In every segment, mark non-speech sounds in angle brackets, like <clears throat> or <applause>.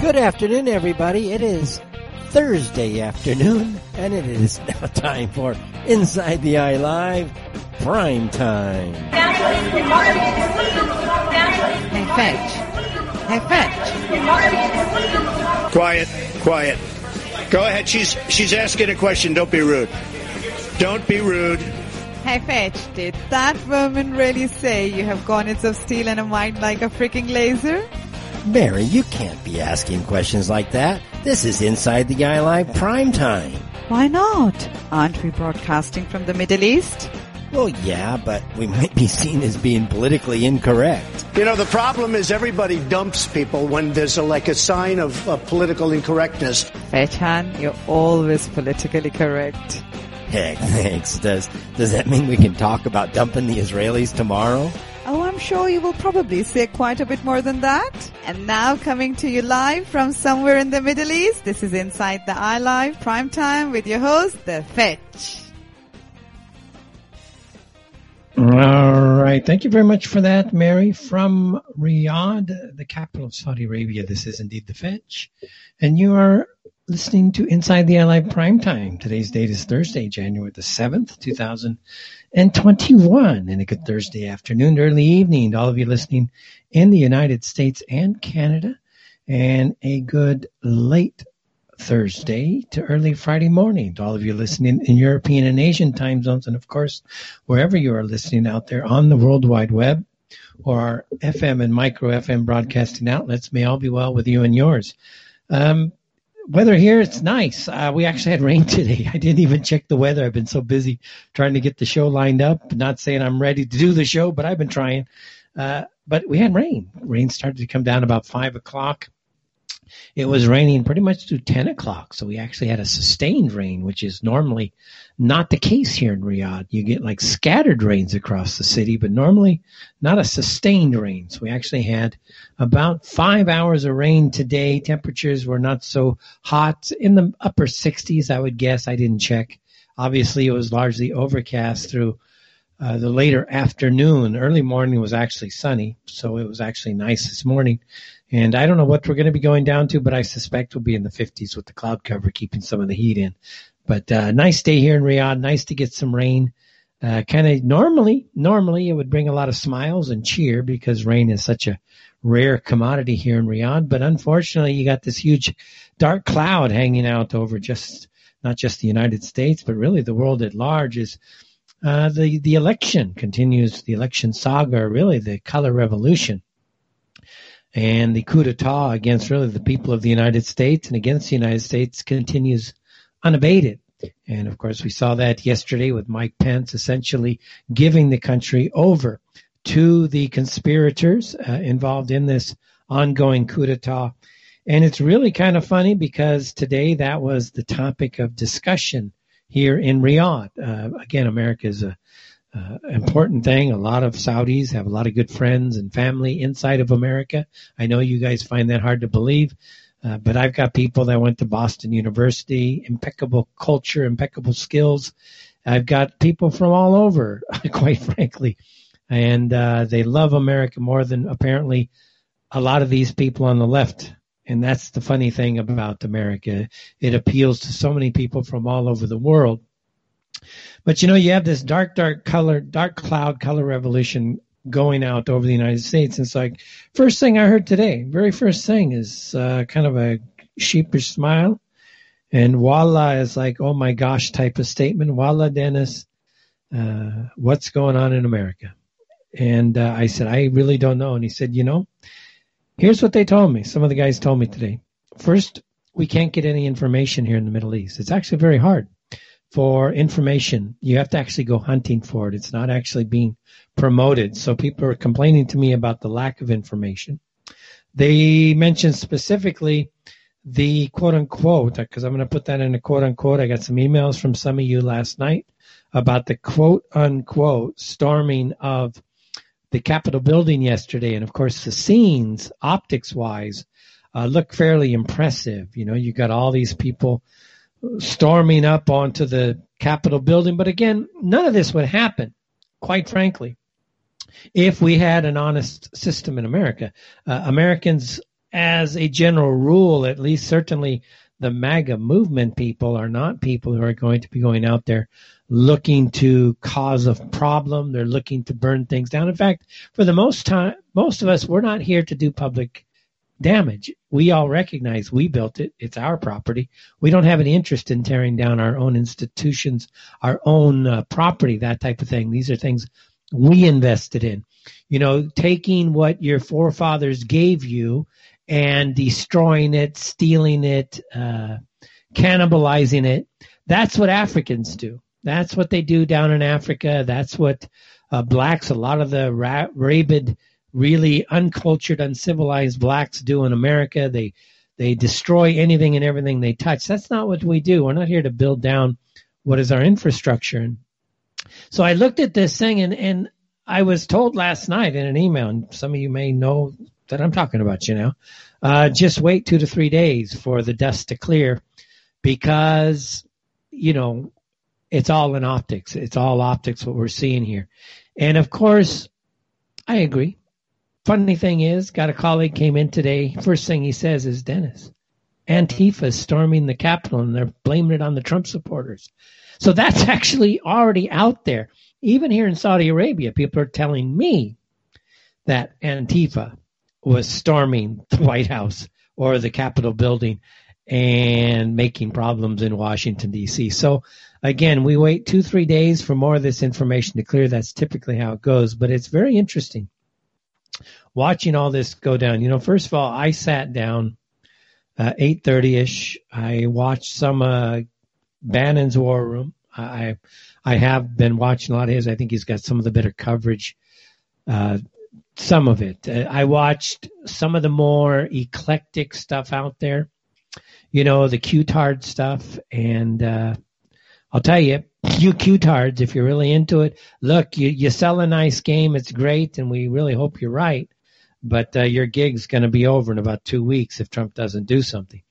Good afternoon, everybody. It is Thursday afternoon, and it is <laughs> now time for Inside the Eye Live Prime Time. Hey, Fetch. Hey, Fetch. Quiet, quiet. Go ahead. She's she's asking a question. Don't be rude. Don't be rude. Hey, Fetch. Did that woman really say you have garnets of steel and a mind like a freaking laser? Mary, you can't be asking questions like that. This is Inside the Eye Live Prime Time. Why not? Aren't we broadcasting from the Middle East? Well, yeah, but we <laughs> might be seen as being politically incorrect. You know, the problem is everybody dumps people when there's a, like a sign of, of political incorrectness. Fetchan, you're always politically correct. Heck, <laughs> thanks. Does does that mean we can talk about dumping the Israelis tomorrow? Oh, I'm sure you will probably say quite a bit more than that. And now coming to you live from somewhere in the Middle East, this is Inside the Eye Live Prime Time with your host, The Fetch. All right. Thank you very much for that, Mary. From Riyadh, the capital of Saudi Arabia, this is indeed The Fetch. And you are listening to Inside the Live Prime Time. Today's date is Thursday, January the 7th, 2021. And a good Thursday afternoon, early evening to all of you listening in the United States and Canada. And a good late Thursday to early Friday morning to all of you listening in European and Asian time zones. And of course, wherever you are listening out there on the World Wide Web or our FM and micro FM broadcasting outlets, may all be well with you and yours. Um, weather here, it's nice. Uh, we actually had rain <laughs> today. I didn't even check the weather. I've been so busy trying to get the show lined up. Not saying I'm ready to do the show, but I've been trying. Uh, but we had rain. Rain started to come down about five o'clock. It was raining pretty much to 10 o'clock. So we actually had a sustained rain, which is normally not the case here in Riyadh. You get like scattered rains across the city, but normally not a sustained rain. So we actually had about five hours of rain today. Temperatures were not so hot in the upper 60s, I would guess. I didn't check. Obviously, it was largely overcast through uh, the later afternoon. Early morning was actually sunny, so it was actually nice this morning. And I don't know what we're going to be going down to, but I suspect we'll be in the 50s with the cloud cover keeping some of the heat in. But uh, nice day here in Riyadh. Nice to get some rain. Uh, kind of normally, normally it would bring a lot of smiles and cheer because rain is such a rare commodity here in Riyadh. But unfortunately, you got this huge dark cloud hanging out over just not just the United States, but really the world at large. Is uh, the the election continues? The election saga, really the color revolution and the coup d'etat against really the people of the United States and against the United States continues unabated. And of course, we saw that yesterday with Mike Pence essentially giving the country over to the conspirators uh, involved in this ongoing coup d'etat. And it's really kind of funny because today that was the topic of discussion here in Riyadh. Uh, again, America is a uh, important thing. A lot of Saudis have a lot of good friends and family inside of America. I know you guys find that hard to believe, uh, but I've got people that went to Boston University, impeccable culture, impeccable skills. I've got people from all over, <laughs> quite frankly, and uh, they love America more than apparently a lot of these people on the left. And that's the funny thing about America. It appeals to so many people from all over the world but you know, you have this dark, dark color, dark cloud color revolution going out over the United States. And it's like, first thing I heard today, very first thing is uh, kind of a sheepish smile. And Wallah is like, oh my gosh type of statement. Wallah, Dennis, uh, what's going on in America? And uh, I said, I really don't know. And he said, you know, here's what they told me. Some of the guys told me today. First, we can't get any information here in the Middle East. It's actually very hard for information. You have to actually go hunting for it. It's not actually being promoted. So people are complaining to me about the lack of information. They mentioned specifically the quote unquote, because I'm going to put that in a quote unquote. I got some emails from some of you last night about the quote unquote storming of the Capitol building yesterday. And of course, the scenes, optics wise, uh, look fairly impressive. You know, you got all these people storming up onto the Capitol building. But again, none of this would happen, quite frankly, if we had an honest system in America. Uh, Americans, as a general rule, at least certainly the MAGA movement people are not people who are going to be going out there looking to cause a problem. They're looking to burn things down. In fact, for the most time, most of us, we're not here to do public damage. We all recognize we built it. It's our property. We don't have any interest in tearing down our own institutions, our own uh, property, that type of thing. These are things we invested in. You know, taking what your forefathers gave you and destroying it, stealing it, uh, cannibalizing it. That's what Africans do. That's what they do down in Africa. That's what uh, blacks, a lot of the ra- rabid, really uncultured, uncivilized blacks do in America. They they destroy anything and everything they touch. That's not what we do. We're not here to build down what is our infrastructure. And so I looked at this thing and, and I was told last night in an email, and some of you may know that I'm talking about you know. Uh, just wait two to three days for the dust to clear because, you know, it's all in optics. It's all optics what we're seeing here. And of course, I agree. Funny thing is, got a colleague came in today. First thing he says is, Dennis, Antifa storming the Capitol and they're blaming it on the Trump supporters. So that's <laughs> actually already out there. Even here in Saudi Arabia, people are telling me that Antifa was storming the White House or the Capitol building and making problems in Washington, D.C. So again, we wait two, three days for more of this information to clear. That's typically how it goes, but it's very interesting watching all this go down. You know, first of all, I sat down uh, 8.30 ish. I watched some uh, Bannon's War Room. I I have been watching a lot of his. I think he's got some of the better coverage uh, some of it. Uh, I watched some of the more eclectic stuff out there, you know, the Q-tard stuff. And uh, I'll tell you, you Q-tards, if you're really into it, look, you, you sell a nice game. It's great. And we really hope you're right. But uh, your gig's going to be over in about two weeks if Trump doesn't do something.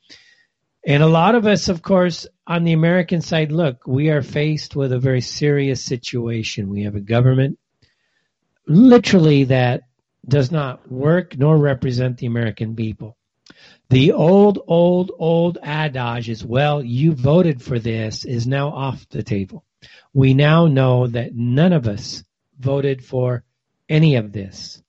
And a lot of us, of course, on the American side, look, we are faced with a very serious situation. We have a government literally that does not work nor represent the American people. The old, old, old adage is, well, you voted for this is now off the table. We now know that none of us voted for any of this.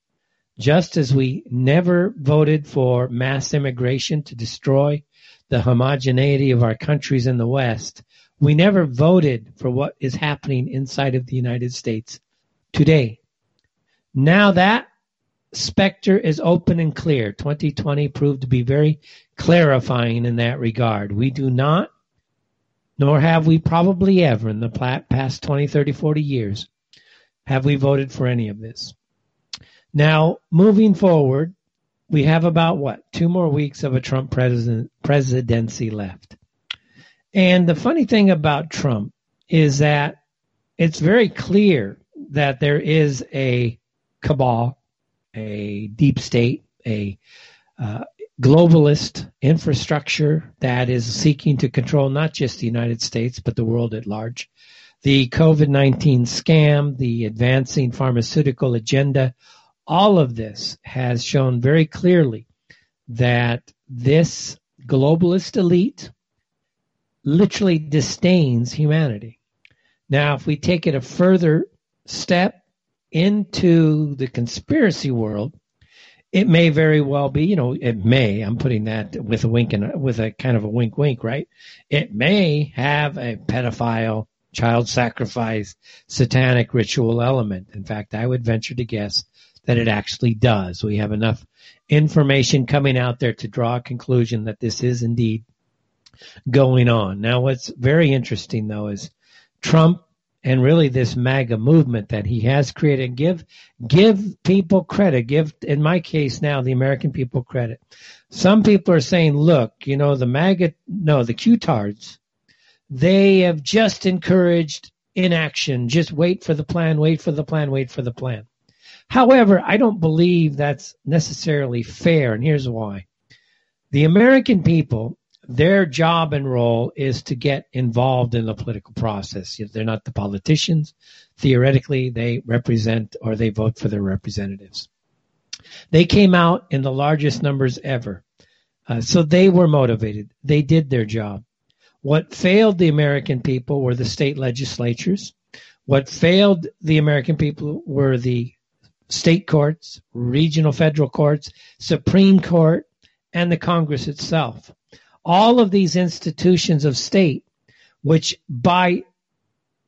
Just as we never voted for mass immigration to destroy the homogeneity of our countries in the West, we never voted for what is happening inside of the United States today. Now that specter is open and clear. 2020 proved to be very clarifying in that regard. We do not, nor have we probably ever in the past 20, 30, 40 years, have we voted for any of this. Now, moving forward, we have about what? Two more weeks of a Trump president, presidency left. And the funny thing about Trump is that it's very clear that there is a cabal a deep state, a uh, globalist infrastructure that is seeking to control not just the United States, but the world at large. The COVID 19 scam, the advancing pharmaceutical agenda, all of this has shown very clearly that this globalist elite literally disdains humanity. Now, if we take it a further step into the conspiracy world, it may very well be, you know, it may, I'm putting that with a wink and with a kind of a wink wink, right? It may have a pedophile, child sacrifice, satanic ritual element. In fact, I would venture to guess that it actually does. We have enough information coming out there to draw a conclusion that this is indeed going on. Now, what's very interesting though is Trump and really this MAGA movement that he has created. Give give people credit. Give in my case now the American people credit. Some people are saying, look, you know, the MAGA no, the Q-tards, they have just encouraged inaction. Just wait for the plan, wait for the plan, wait for the plan. However, I don't believe that's necessarily fair, and here's why. The American people, their job and role is to get involved in the political process. They're not the politicians. Theoretically, they represent or they vote for their representatives. They came out in the largest numbers ever. Uh, so they were motivated. They did their job. What failed the American people were the state legislatures. What failed the American people were the state courts, regional federal courts, Supreme Court, and the Congress itself. All of these institutions of state, which by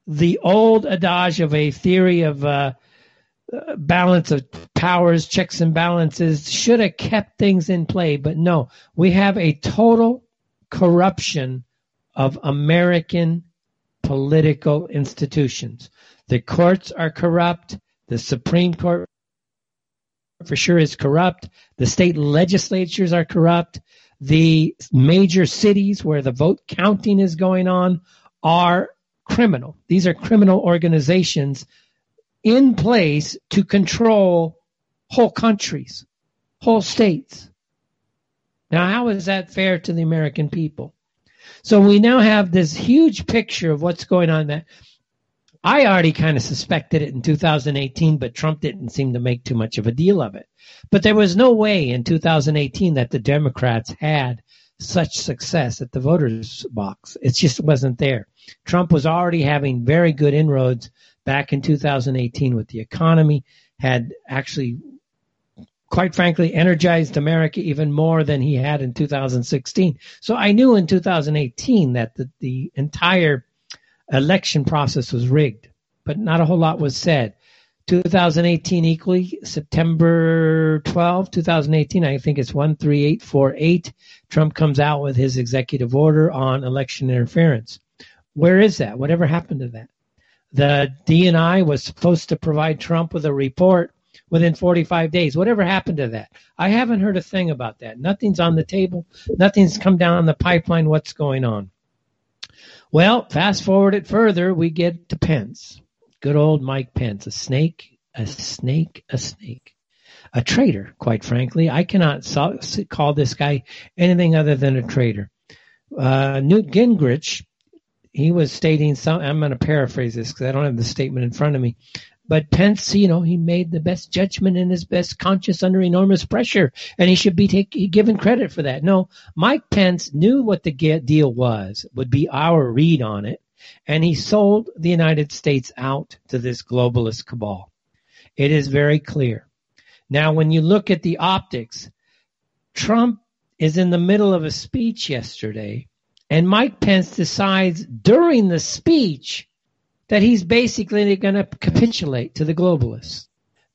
the old adage of a theory of uh, balance of powers, checks and balances, should have kept things in play. But no, we have a total corruption of American political institutions. The courts are corrupt. The Supreme Court for sure is corrupt. The state legislatures are corrupt. The major cities where the vote counting is going on are criminal. These are criminal organizations in place to control whole countries, whole states. Now, how is that fair to the American people? So we now have this huge picture of what's going on that I already kind of suspected it in 2018, but Trump didn't seem to make too much of a deal of it. But there was no way in 2018 that the Democrats had such success at the voters box. It just wasn't there. Trump was already having very good inroads back in 2018 with the economy, had actually, quite frankly, energized America even more than he had in 2016. So I knew in 2018 that the, the entire election process was rigged, but not a whole lot was said. 2018 equally, September 12, 2018, I think it's 13848. Trump comes out with his executive order on election interference. Where is that? Whatever happened to that? The DNI was supposed to provide Trump with a report within 45 days. Whatever happened to that? I haven't heard a thing about that. Nothing's on the table. Nothing's come down the pipeline. What's going on? Well, fast forward it further, we get to Pence. Good old Mike Pence, a snake, a snake, a snake. A traitor, quite frankly. I cannot call this guy anything other than a traitor. Uh, Newt Gingrich he was stating some. I'm going to paraphrase this because I don't have the statement in front of me. But Pence, you know, he made the best judgment and his best conscience under enormous pressure, and he should be take, given credit for that. No, Mike Pence knew what the deal was, would be our read on it, and he sold the United States out to this globalist cabal. It is very clear. Now, when you look at the optics, Trump is in the middle of a speech yesterday and Mike Pence decides during the speech that he's basically going to capitulate to the globalists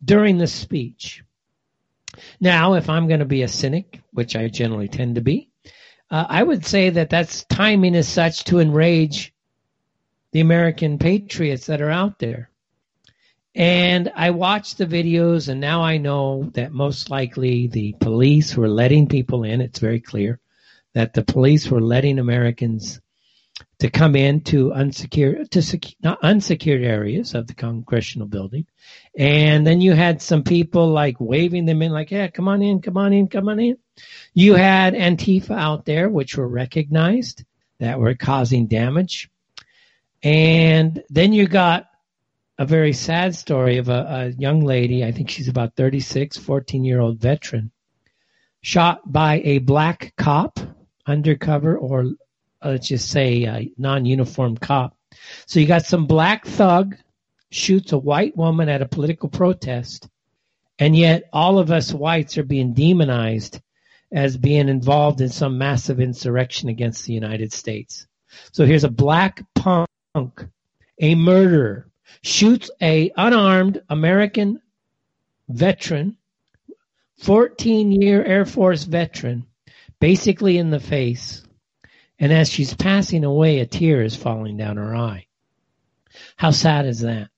during the speech. Now, if I'm going to be a cynic, which I generally tend to be, uh, I would say that that's timing is such to enrage the American patriots that are out there. And I watched the videos, and now I know that most likely the police were letting people in. It's very clear that the police were letting Americans to come in to unsecured to secu- not unsecured areas of the congressional building, and then you had some people like waving them in, like, "Yeah, come on in, come on in, come on in." You had Antifa out there, which were recognized that were causing damage, and then you got a very sad story of a, a young lady. I think she's about 36, 14 year old veteran, shot by a black cop undercover or let's just say a non-uniform cop. So you got some black thug shoots a white woman at a political protest, and yet all of us whites are being demonized as being involved in some massive insurrection against the United States. So here's a black punk, a murderer, shoots a unarmed American veteran, 14 year Air Force veteran, basically in the face. And as she's passing away, a tear is falling down her eye. How sad is that?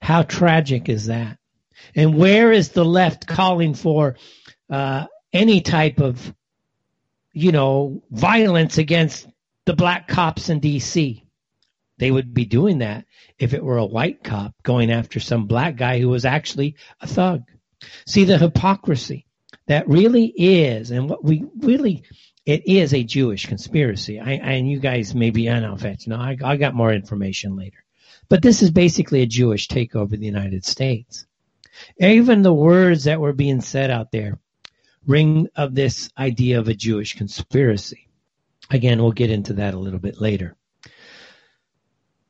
How tragic is that? And where is the left calling for uh, any type of, you know, violence against the black cops in D.C.? They would be doing that if it were a white cop going after some black guy who was actually a thug. See the hypocrisy. that really is, and what we really, it is a Jewish conspiracy. I, and you guys maybe, I know, fact, no, I, I got more information later. But this is basically a Jewish takeover of the United States. Even the words that were being said out there ring of this idea of a Jewish conspiracy. Again, we'll get into that a little bit later.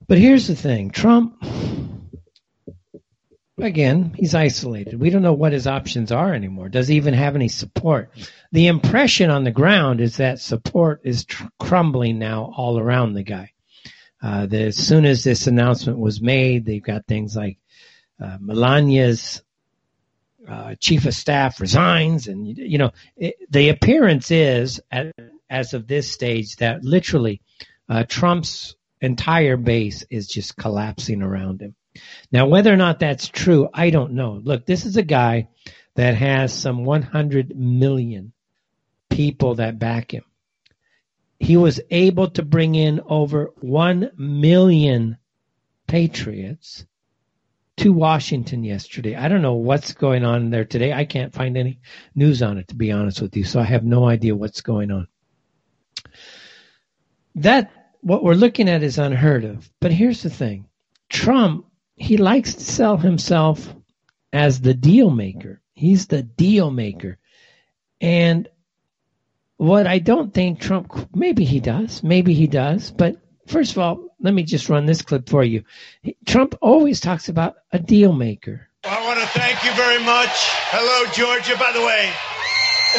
But here's the thing Trump, again, he's isolated. We don't know what his options are anymore. Does he even have any support? The impression on the ground is that support is tr- crumbling now all around the guy. Uh, as soon as this announcement was made, they've got things like uh, Melania's uh, chief of staff resigns, and you know it, the appearance is, at, as of this stage, that literally uh, Trump's entire base is just collapsing around him. Now, whether or not that's true, I don't know. Look, this is a guy that has some 100 million people that back him. He was able to bring in over 1 million patriots to Washington yesterday. I don't know what's going on there today. I can't find any news on it, to be honest with you. So I have no idea what's going on. That, what we're looking at is unheard of. But here's the thing Trump, he likes to sell himself as the deal maker. He's the deal maker. And what I don't think Trump, maybe he does, maybe he does, but first of all, let me just run this clip for you. Trump always talks about a deal maker. I want to thank you very much. Hello, Georgia. By the way,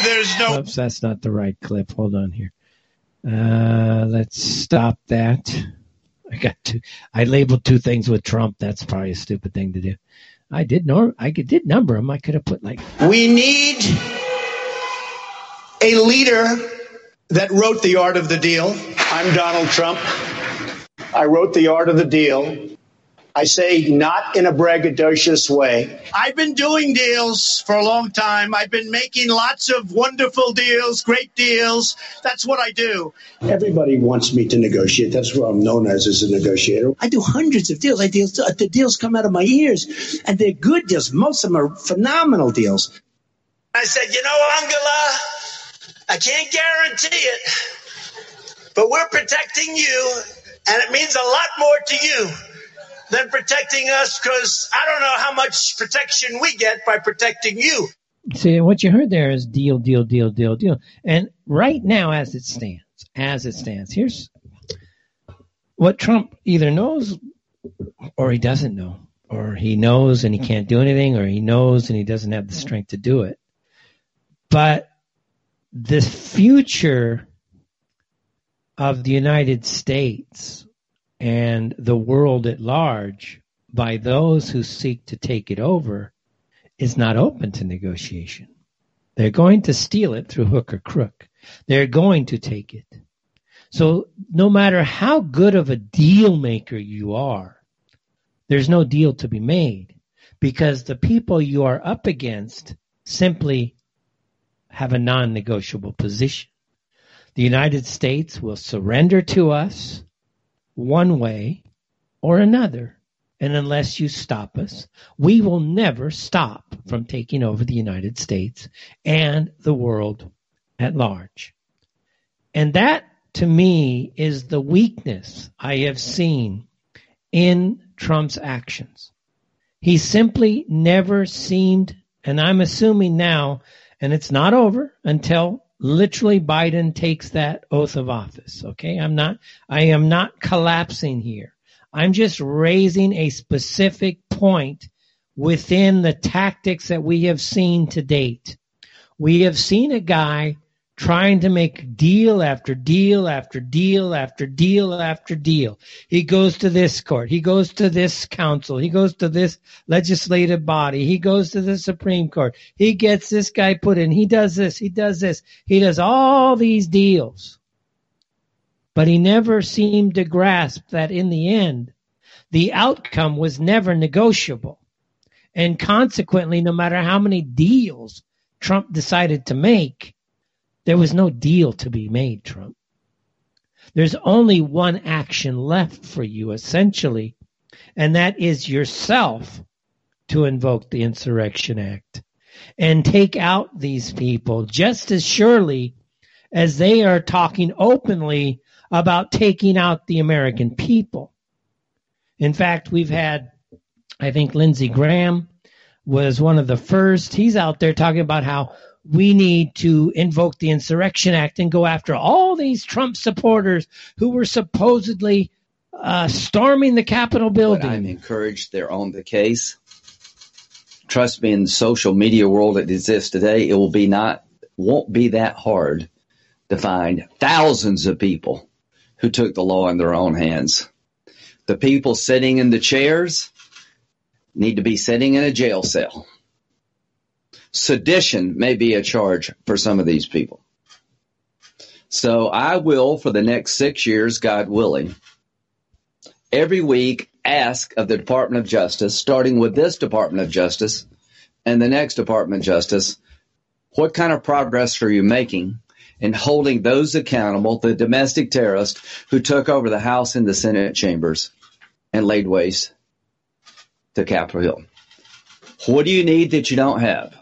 there's no. Oops, that's not the right clip. Hold on here. Uh, let's stop that. I got two. I labeled two things with Trump. That's probably a stupid thing to do. I did nor I did number them. I could have put like. We need a leader that wrote the art of the deal. I'm Donald Trump. I wrote The Art of the Deal. I say not in a braggadocious way. I've been doing deals for a long time. I've been making lots of wonderful deals, great deals. That's what I do. Everybody wants me to negotiate. That's what I'm known as as a negotiator. I do hundreds of deals. I deal, the deals come out of my ears, and they're good deals. Most of them are phenomenal deals. I said, you know, Angela, I can't guarantee it, but we're protecting you and it means a lot more to you than protecting us because I don't know how much protection we get by protecting you. See, what you heard there is deal, deal, deal, deal, deal. And right now, as it stands, as it stands, here's what Trump either knows or he doesn't know, or he knows and he can't do anything, or he knows and he doesn't have the strength to do it. But the future of the United States and the world at large by those who seek to take it over is not open to negotiation. They're going to steal it through hook or crook. They're going to take it. So no matter how good of a deal maker you are, there's no deal to be made because the people you are up against simply have a non-negotiable position. The United States will surrender to us one way or another. And unless you stop us, we will never stop from taking over the United States and the world at large. And that, to me, is the weakness I have seen in Trump's actions. He simply never seemed, and I'm assuming now, and it's not over until literally Biden takes that oath of office. Okay. I'm not, I am not collapsing here. I'm just raising a specific point within the tactics that we have seen to date. We have seen a guy trying to make deal after deal after deal after deal after deal. He goes to this court. He goes to this council. He goes to this legislative body. He goes to the Supreme Court. He gets this guy put in. He does this. He does this. He does all these deals. But he never seemed to grasp that in the end, the outcome was never negotiable. And consequently, no matter how many deals Trump decided to make, there was no deal to be made, Trump. There's only one action left for you, essentially, and that is yourself to invoke the Insurrection Act. and take out these people just as surely as they are talking openly about taking out the American people. In fact, we've had, I think Lindsey Graham was one of the first. He's out there talking about how we need to invoke the Insurrection Act and go after all these Trump supporters who were supposedly uh, storming the Capitol building. But I'm encouraged they're on the case. Trust me, in the social media world that exists today, it will be not won't be that hard to find thousands of people who took the law in their own hands. The people sitting in the chairs need to be sitting in a jail cell. Sedition may be a charge for some of these people. So I will, for the next six years, God willing, every week ask of the Department of Justice, starting with this Department of Justice and the next Department of Justice, what kind of progress are you making in holding those accountable, the domestic terrorists who took over the House and the Senate chambers and laid waste to Capitol Hill? What do you need that you don't have?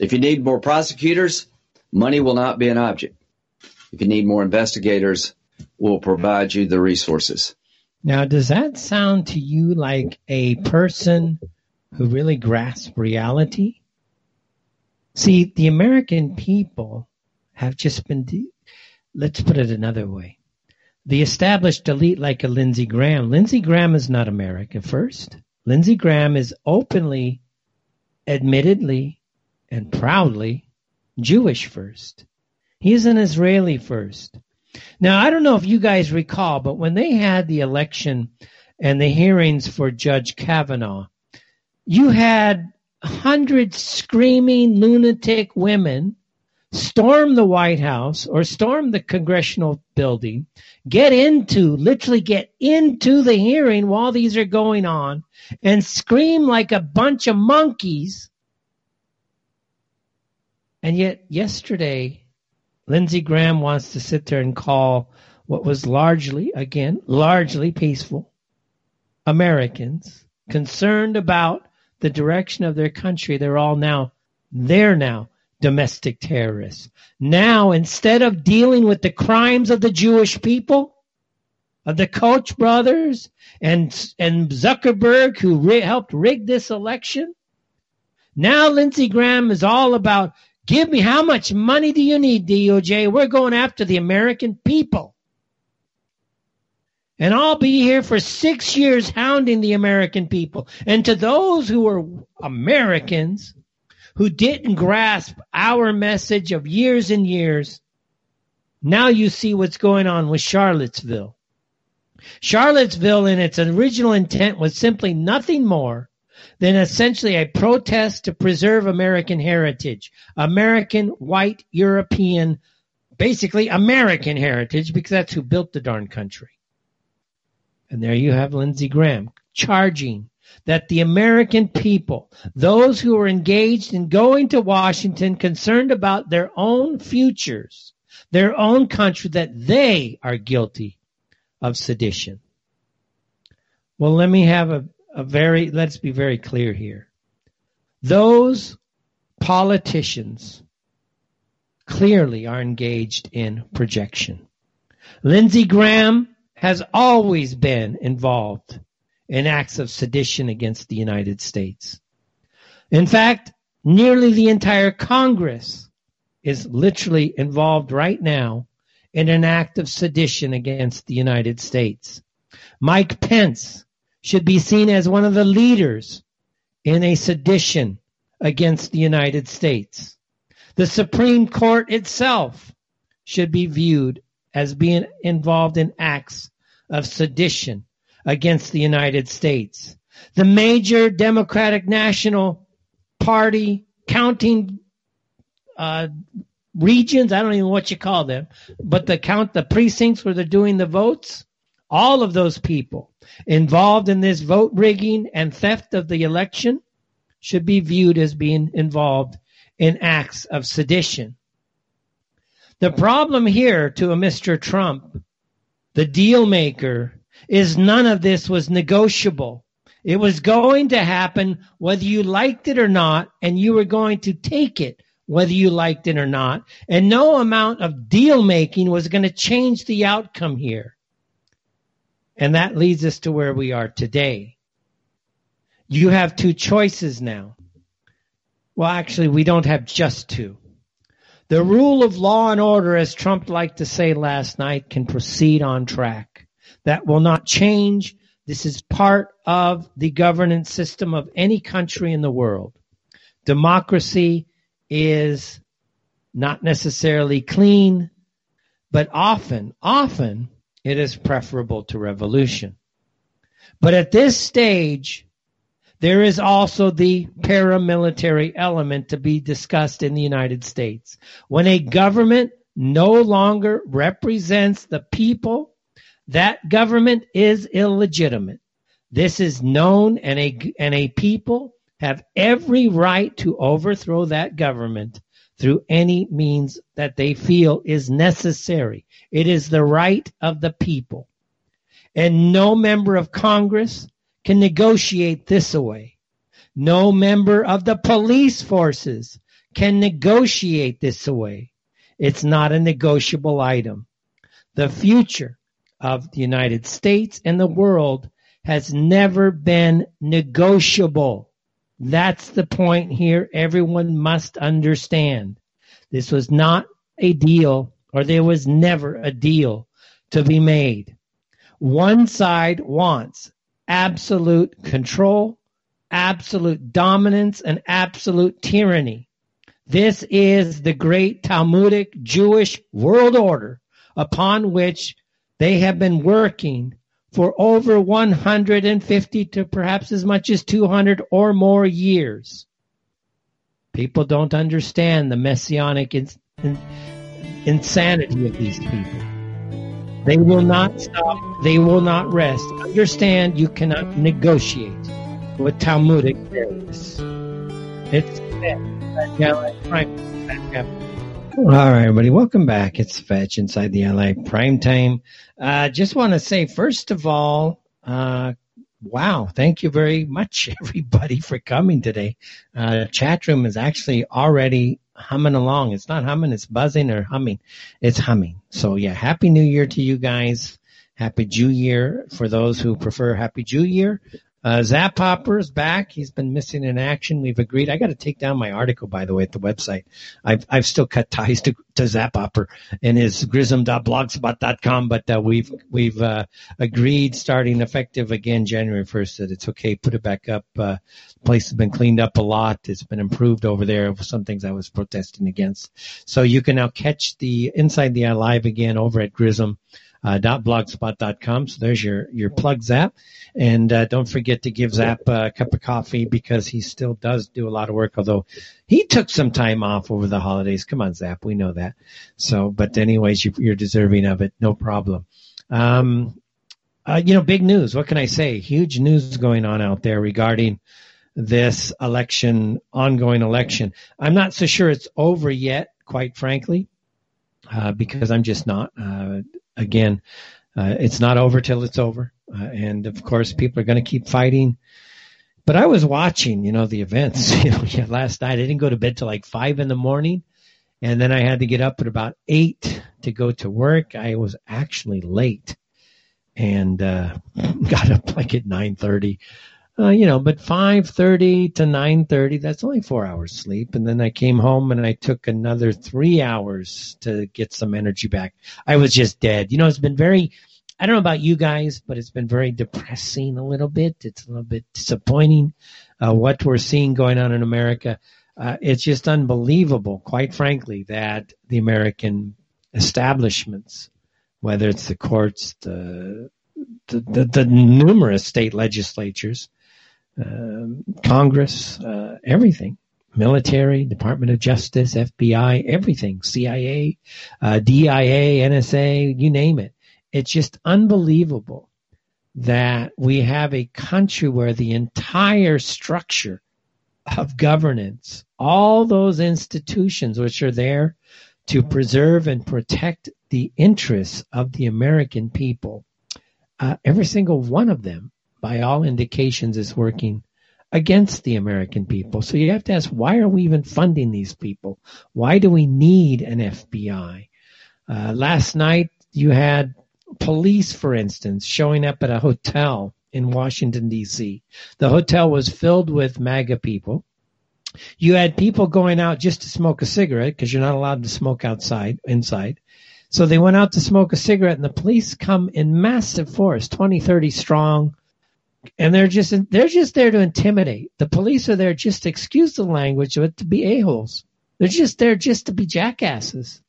If you need more prosecutors, money will not be an object. If you need more investigators, we'll provide you the resources. Now, does that sound to you like a person who really grasps reality? See, the American people have just been, de- let's put it another way. The established elite like a Lindsey Graham. Lindsey Graham is not America first. Lindsey Graham is openly, admittedly, and proudly Jewish first. He's an Israeli first. Now, I don't know if you guys recall, but when they had the election and the hearings for Judge Kavanaugh, you had hundreds screaming lunatic women storm the White House or storm the congressional building, get into, literally get into the hearing while these are going on and scream like a bunch of monkeys and yet, yesterday, Lindsey Graham wants to sit there and call what was largely, again, largely peaceful Americans concerned about the direction of their country. They're all now, they're now domestic terrorists. Now, instead of dealing with the crimes of the Jewish people, of the Koch brothers and, and Zuckerberg who helped rig this election, now Lindsey Graham is all about Give me how much money do you need, DOJ? We're going after the American people. And I'll be here for six years hounding the American people. And to those who are Americans who didn't grasp our message of years and years, now you see what's going on with Charlottesville. Charlottesville, in its original intent, was simply nothing more than essentially a protest to preserve American heritage, American white European, basically American heritage, because that's who built the darn country. And there you have Lindsey Graham charging that the American people, those who are engaged in going to Washington concerned about their own futures, their own country, that they are guilty of sedition. Well, let me have a, a very, let's be very clear here. Those politicians clearly are engaged in projection. Lindsey Graham has always been involved in acts of sedition against the United States. In fact, nearly the entire Congress is literally involved right now in an act of sedition against the United States. Mike Pence should be seen as one of the leaders in a sedition against the United States. The Supreme Court itself should be viewed as being involved in acts of sedition against the United States. The major Democratic National Party counting uh, regions, I don't even know what you call them, but the count the precincts where they're doing the votes, all of those people involved in this vote rigging and theft of the election should be viewed as being involved in acts of sedition. The problem here to a Mr. Trump, the deal maker, is none of this was negotiable. It was going to happen whether you liked it or not, and you were going to take it whether you liked it or not. And no amount of deal making was going to change the outcome here. And that leads us to where we are today. You have two choices now. Well, actually, we don't have just two. The rule of law and order, as Trump liked to say last night, can proceed on track. That will not change. This is part of the governance system of any country in the world. Democracy is not necessarily clean, but often, often it is preferable to revolution. But at this stage, there is also the paramilitary element to be discussed in the United States. When a government no longer represents the people, that government is illegitimate. This is known and a, and a people have every right to overthrow that government through any means that they feel is necessary. It is the right of the people. And no member of Congress can negotiate this away. No member of the police forces can negotiate this away. It's not a negotiable item. The future of the United States and the world has never been negotiable. That's the point here everyone must understand. This was not a deal, or there was never a deal to be made. One side wants absolute control, absolute dominance, and absolute tyranny. This is the great Talmudic Jewish world order upon which they have been working for over 150 to perhaps as much as 200 or more years. People don't understand the messianic in, in, insanity of these people. They will not stop. They will not rest. Understand you cannot negotiate with Talmudic terrorists. It's all right, everybody. Welcome back. It's Fetch inside the LA Prime Time. Uh, just want to say, first of all, uh, wow, thank you very much, <laughs> everybody, for coming today. Uh, chat room is actually already humming along. It's not humming, it's buzzing or humming. It's humming. So yeah, happy new year to you guys. Happy Jew year for those who prefer happy Jew year. Uh, Zap back. He's been missing in action. We've agreed. I got to take down my article, by the way, at the website. I've I've still cut ties to, to Zap and his grism.blogspot.com, but uh, we've we've uh, agreed, starting effective again January first, that it's okay. Put it back up. Uh, the place has been cleaned up a lot. It's been improved over there. Some things I was protesting against. So you can now catch the Inside the Eye live again over at Grism uh, blogspot.com. So there's your, your plug Zap. And uh, don't forget to give Zap a cup of coffee because he still does do a lot of work, although he took some time off over the holidays. Come on, Zap. We know that. So, but anyways, you, are deserving of it. No problem. Um, uh, you know, big news. What can I say? Huge news going on out there regarding this election, ongoing election. I'm not so sure it's over yet, quite frankly, uh, because I'm just not. Uh, again, uh, it's not over till it's over. Uh, and of course, people are going to keep fighting. But I was watching, you know, the events. <laughs> You know, last night I didn't go to bed till like five in the morning, and then I had to get up at about eight to go to work. I was actually late, and uh, <laughs> got up like at nine thirty. Uh, you know, but 5.30 to 9.30, that's only four hours sleep. And then I came home and I took another three hours to get some energy back. I was just dead. You know, it's been very, I don't know about you guys, but it's been very depressing a little bit. It's a little bit disappointing, uh, what we're seeing going on in America. Uh, it's just unbelievable, quite frankly, that the American establishments, whether it's the courts, the the, the, the, numerous state legislatures, um, Congress, uh, everything, military, Department of Justice, FBI, everything, CIA, uh, DIA, NSA, you name it. It's just unbelievable that we have a country where the entire structure of governance, all those institutions which are there to preserve and protect the interests of the American people, uh, every single one of them by all indications, is working against the American people. So you have to ask, why are we even funding these people? Why do we need an FBI? Uh, last night you had police, for instance, showing up at a hotel in Washington, D.C. The hotel was filled with MAGA people. You had people going out just to smoke a cigarette because you're not allowed to smoke outside, inside. So they went out to smoke a cigarette and the police come in massive force, 20, 30 strong. And they're just, they're just there to intimidate. The police are there just to excuse the language, but to be a-holes. They're just there just to be jackasses.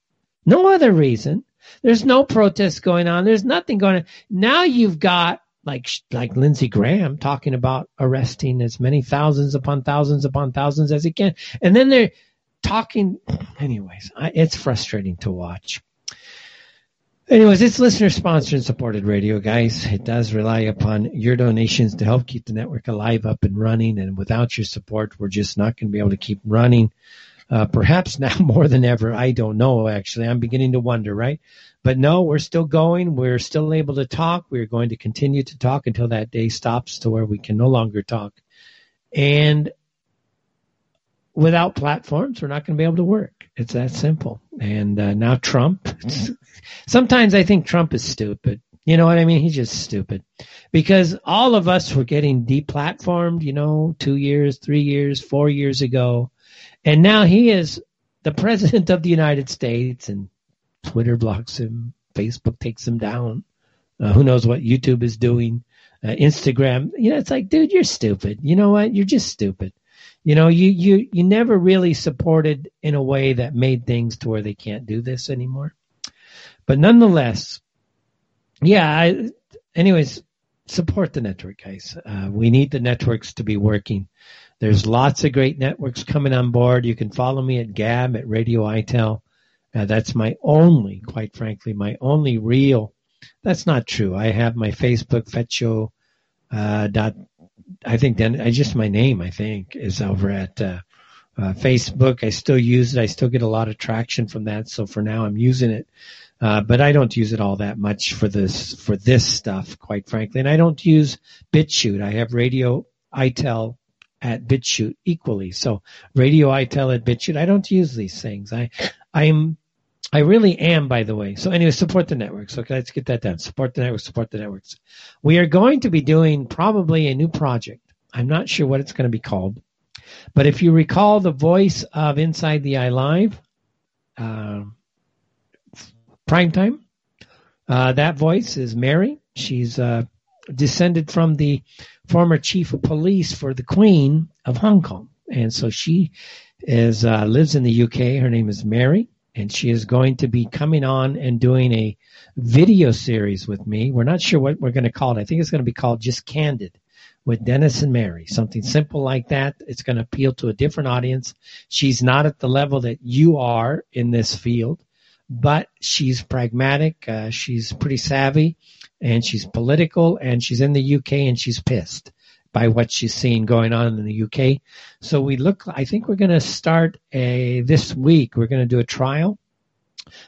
No other reason. There's no protest going on. There's nothing going on. Now you've got like like Lindsey Graham talking about arresting as many thousands upon thousands upon thousands as he can, and then they're talking. Anyways, I, it's frustrating to watch. Anyways, it's listener sponsored and supported radio, guys. It does rely upon your donations to help keep the network alive, up and running. And without your support, we're just not going to be able to keep running. Uh, perhaps <laughs> now more than ever. I don't know, actually. I'm beginning to wonder, right? But no, we're still going. We're still able to talk. We're going to continue to talk until that day stops to where we can no longer talk. And without platforms, we're not going to be able to work. It's that simple. And uh, now Trump. Sometimes I think Trump is stupid. You know what I mean? He's just stupid because all of us were getting deplatformed, you know, two years, three years, four years ago. And now he is the <laughs> president of the United States and Twitter blocks him. Facebook takes him down. Uh, who knows what YouTube is doing? Uh, Instagram. You know, it's like, dude, you're stupid. You know what? You're just stupid. You know, you, you, you never really supported in a way that made things to where they can't do this anymore. But nonetheless, yeah, I, anyways, support the network, guys. Uh, we need the networks to be working. There's lots of great networks coming on board. You can follow me at Gab at Radio ITEL. Uh, that's my only, quite frankly, my only real. That's not true. I have my Facebook Fecho. Uh, dot. I think then I just my name. I think is over at uh, uh, Facebook. I still use it. I still get a lot of traction from that. So for now, I'm using it. Uh, but I don't use it all that much for this for this stuff, quite frankly. And I don't use BitChute. I have Radio ITEL at BitChute equally. So Radio ITEL at BitChute. I don't use these things. I I'm I really am, by the way. So anyway, support the networks. Okay, let's get that done. Support the networks. Support the networks. We are going to be doing probably a new project. I'm not sure what it's going to be called, but if you recall the voice of Inside the Eye Live, uh, prime time, uh, that voice is Mary. She's uh, descended from the former chief of police for the Queen of Hong Kong, and so she is uh, lives in the UK. Her name is Mary and she is going to be coming on and doing a video series with me. We're not sure what we're going to call it. I think it's going to be called Just Candid with Dennis and Mary. Something simple like that. It's going to appeal to a different audience. She's not at the level that you are in this field, but she's pragmatic. Uh, she's pretty savvy and she's political and she's in the UK and she's pissed by what she's seen going on in the UK. So we look, I think we're going to start a, this week, we're going to do a trial,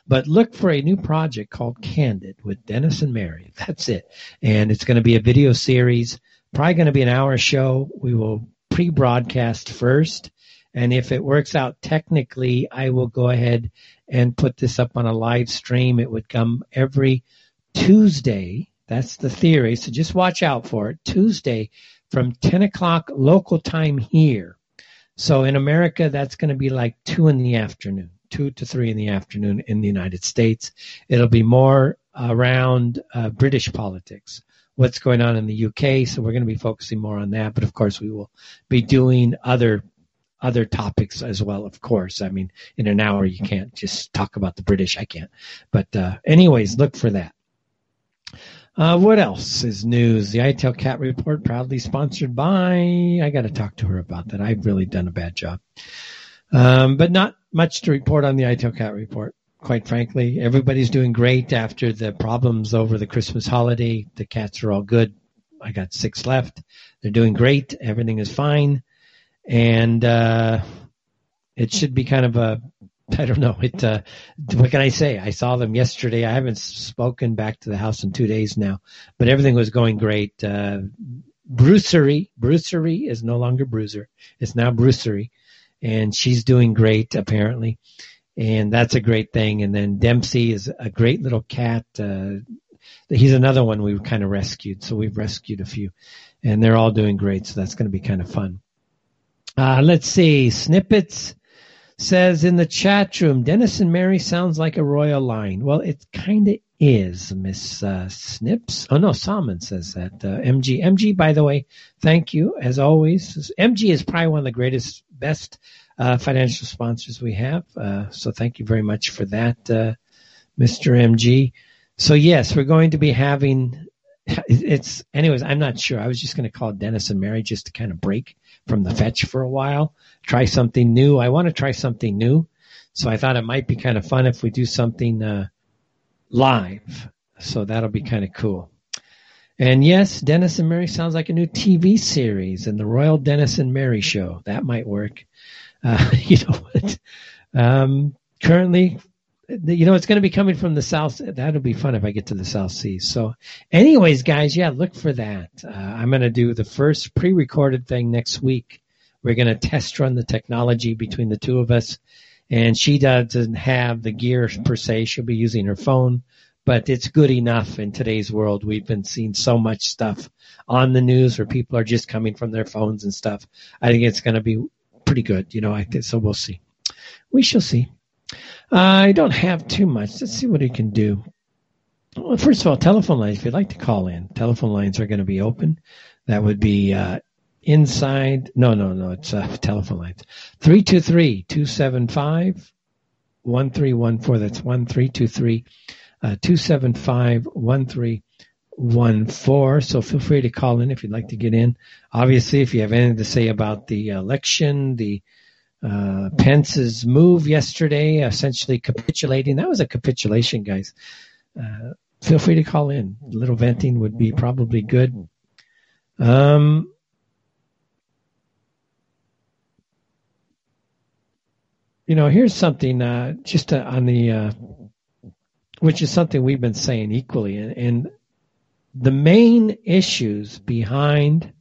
but look for a new project called Candid with Dennis and Mary. That's it. And it's going to be a video series, probably going to be an hour show. We will pre-broadcast first. And if it works out technically, I will go ahead and put this up on a live stream. It would come every Tuesday. That's the theory. So just watch out for it. Tuesday from 10 o'clock local time here. So in America, that's going to be like 2 in the afternoon, 2 to 3 in the afternoon in the United States. It'll be more around uh, British politics, what's going on in the UK. So we're going to be focusing more on that. But of course, we will be doing other other topics as well, of course. I mean, in an hour, you can't just talk about the British. I can't. But uh, anyways, look for that. Uh, what else is news? The ITEL Cat Report, proudly sponsored by. I got to talk to her about that. I've really done a bad job. Um, but not much to report on the ITEL Cat Report. Quite frankly, everybody's doing great after the problems over the Christmas holiday. The cats are all good. I got six left. They're doing great. Everything is fine. And, uh, it should be kind of a <laughs> I don't know. It. Uh, what can I say? I saw them yesterday. I haven't spoken back to the house in two days now, but everything was going great. Uh, Brucery. Brucery is no longer Bruiser. It's now Brucery. And she's doing great, apparently. And that's a great thing. And then Dempsey is a great little cat. Uh, he's another one we've kind of rescued. So we've rescued a few. And they're all doing great. So that's going to be kind of fun. Uh, let's see. Snippets says in the chat room, Dennis and Mary sounds like a royal line. Well, it kind of is, Miss uh, Snips. Oh no, Salmon says that. Uh, MG, MG. By the way, thank you as always. MG is probably one of the greatest, best uh, financial sponsors we have. Uh, so thank you very much for that, uh, Mr. MG. So yes, we're going to be having. It's anyways. I'm not sure. I was just going to call Dennis and Mary just to kind of break from the fetch for a while, try something new. I want to try something new, so I thought it might be kind of fun if we do something uh, live. So that'll be kind of cool. And yes, Dennis and Mary sounds like a new TV series and the Royal Dennis and Mary show. That might work. Uh, <laughs> you know what? Um, currently, you know, it's going to be coming from the South. That'll be fun if I get to the South Seas. So anyways, guys, yeah, look for that. Uh, I'm going to do the first pre-recorded thing next week. We're going to test run the technology between the two of us and she doesn't have the gear per se. She'll be using her phone, but it's good enough in today's world. We've been seeing so much stuff on the news where people are just coming from their phones and stuff. I think it's going to be pretty good, you know. I think so. We'll see. We shall see. I don't have too much. Let's see what we can do. Well, first of all, telephone lines. If you'd like to call in, telephone lines are going to be open. That would be uh, inside. No, no, no. It's uh, <laughs> telephone lines. 323-275-1314. That's 1323 uh, 275-1314. So feel free to call in if you'd like to get in. Obviously, if you have anything to say about the election, the uh, Pence's move yesterday, essentially capitulating. That was a capitulation, guys. Uh, feel free to call in. A little venting would be probably good. Um, you know, here's something uh, just uh, on the, uh, which is something we've been saying equally, and, and the main issues behind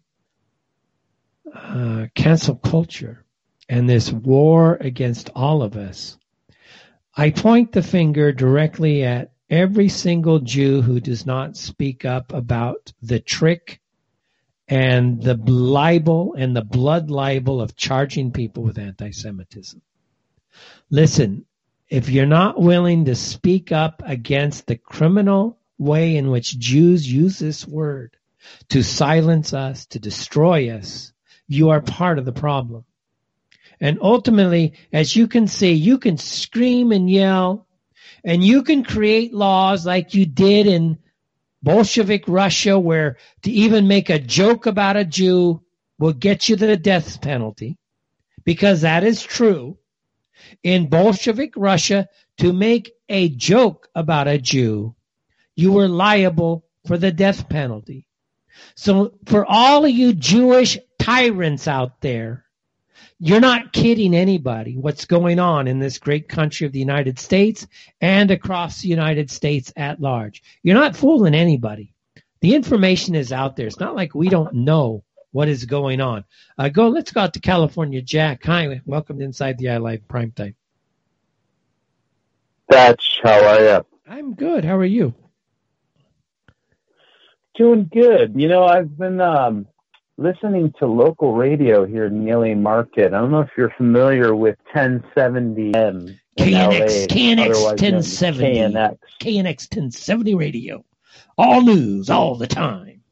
uh, cancel culture and this war against all of us. I point the finger directly at every single Jew who does not speak up about the trick and the libel and the blood libel of charging people with anti-Semitism. Listen, if you're not willing to speak up against the criminal way in which Jews use this word to silence us, to destroy us, you are part of the problem. And ultimately, as you can see, you can scream and yell and you can create laws like you did in Bolshevik Russia where to even make a joke about a Jew will get you the death penalty because that is true in Bolshevik Russia to make a joke about a Jew, you were liable for the death penalty. So for all of you Jewish tyrants out there, you're not kidding anybody what's going on in this great country of the United States and across the United States at large. You're not fooling anybody. The information is out there. It's not like we don't know what is going on. Uh, go. Let's go out to California. Jack, hi. Welcome to Inside the Live Prime Time. That's how I am. I'm good. How are you? Doing good. You know, I've been um, listening to local radio here in the LA market. I don't know if you're familiar with 1070M. KNX, KNX 1070. KNX. KNX 1070 radio. All news all the time.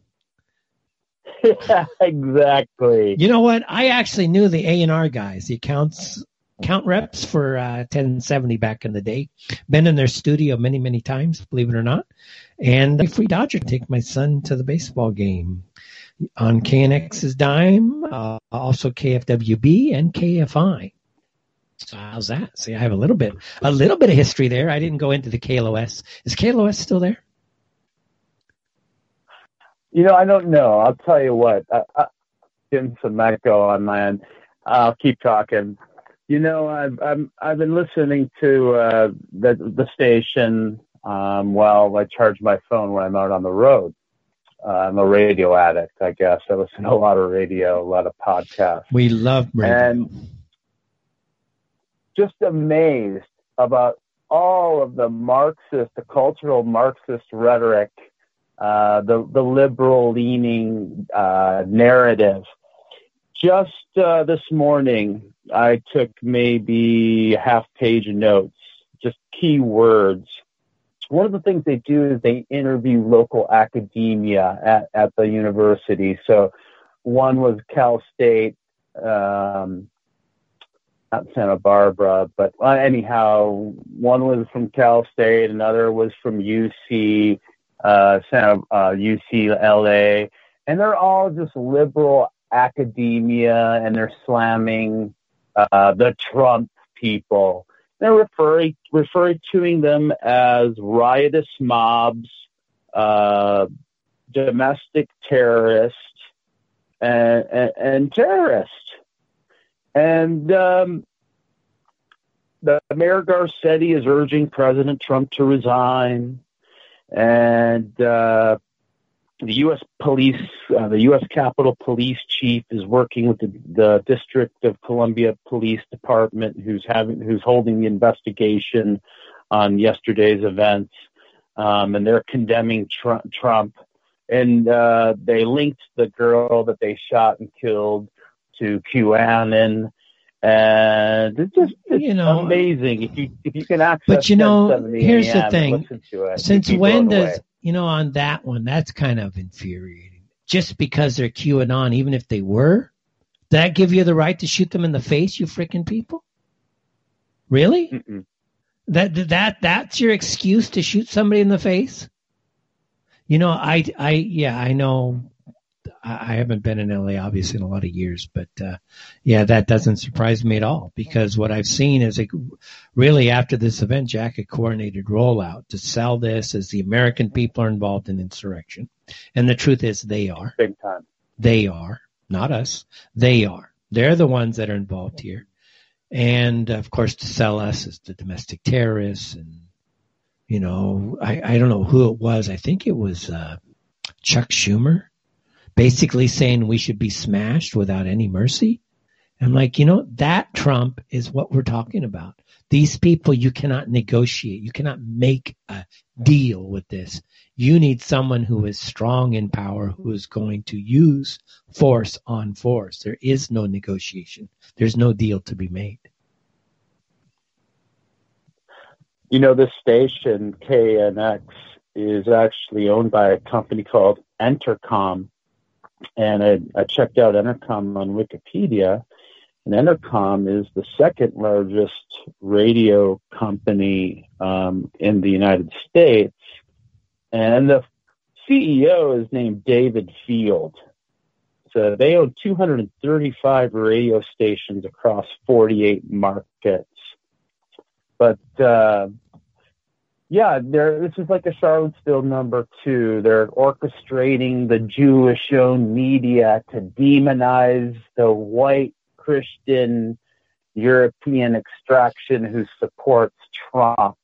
yeah, <laughs> exactly. You know what? I actually knew the A and R guys, the accounts count reps for uh, 1070 back in the day. Been in their studio many, many times, believe it or not. And a free Dodger take my son to the baseball game on KNX's dime, uh, also KFWB and KFI. So how's that? See, I have a little bit, a little bit of history there. I didn't go into the KLOS. Is KLOS still there? You know, I don't know. I'll tell you what. I, I, getting some echo on my end. I'll keep talking. You know, I've I'm, I've been listening to uh, the the station um, while I charge my phone when I'm out on the road. Uh, I'm a radio addict, I guess. I listen to a lot of radio, a lot of podcasts. We love radio. And just amazed about all of the Marxist, the cultural Marxist rhetoric, uh, the the liberal leaning uh, narrative. Just uh, this morning, I took maybe half page notes, just key words. One of the things they do is they interview local academia at, at the university. So one was Cal State, um, not Santa Barbara, but uh, anyhow, one was from Cal State, another was from UC, uh, Santa, uh, UCLA, and they're all just liberal academia, and they're slamming uh, the Trump people. They're referring referring to them as riotous mobs, uh, domestic terrorists, and, and, and terrorists. And um, the Mayor Garcetti is urging President Trump to resign, and uh, the U.S. Police, uh, the U.S. Capitol Police Chief, is working with the, the District of Columbia Police Department, who's having, who's holding the investigation on yesterday's events, um, and they're condemning Trump. Trump. And uh, they linked the girl that they shot and killed to QAnon. And it's just it's You know, amazing if you if you can access. But you know, here's the thing. to it, Since when does away. You know on that one? That's kind of infuriating. Just because they're QAnon, even if they were, did that give you the right to shoot them in the face? You freaking people! Really? Mm-mm. That that that's your excuse to shoot somebody in the face? You know, I I yeah, I know. I haven't been in LA obviously in a lot of years, but uh, yeah, that doesn't surprise me at all because what I've seen is a, really after this event, Jack, a coordinated rollout to sell this as the American people are involved in insurrection, and the truth is they are. big time. They are, not us. They are. They're the ones that are involved here. And of course, to sell us as the domestic terrorists. And, you know, I, I don't know who it was. I think it was uh, Chuck Schumer basically saying we should be smashed without any mercy. I'm like, you know, that Trump is what we're talking about. These people, you cannot negotiate. You cannot make a deal with this. You need someone who is strong in power, who is going to use force on force. There is no negotiation. There's no deal to be made. You know, this station, KNX, is actually owned by a company called Entercom. And I, I checked out Entercom on Wikipedia, and Entercom is the second largest radio company um, in the United States. And the CEO is named David Field. So they own 235 radio stations across 48 markets. But uh, yeah, they're, this is like a Charlottesville number two. They're orchestrating the Jewish-owned media to demonize the white Christian European extraction who supports Trump.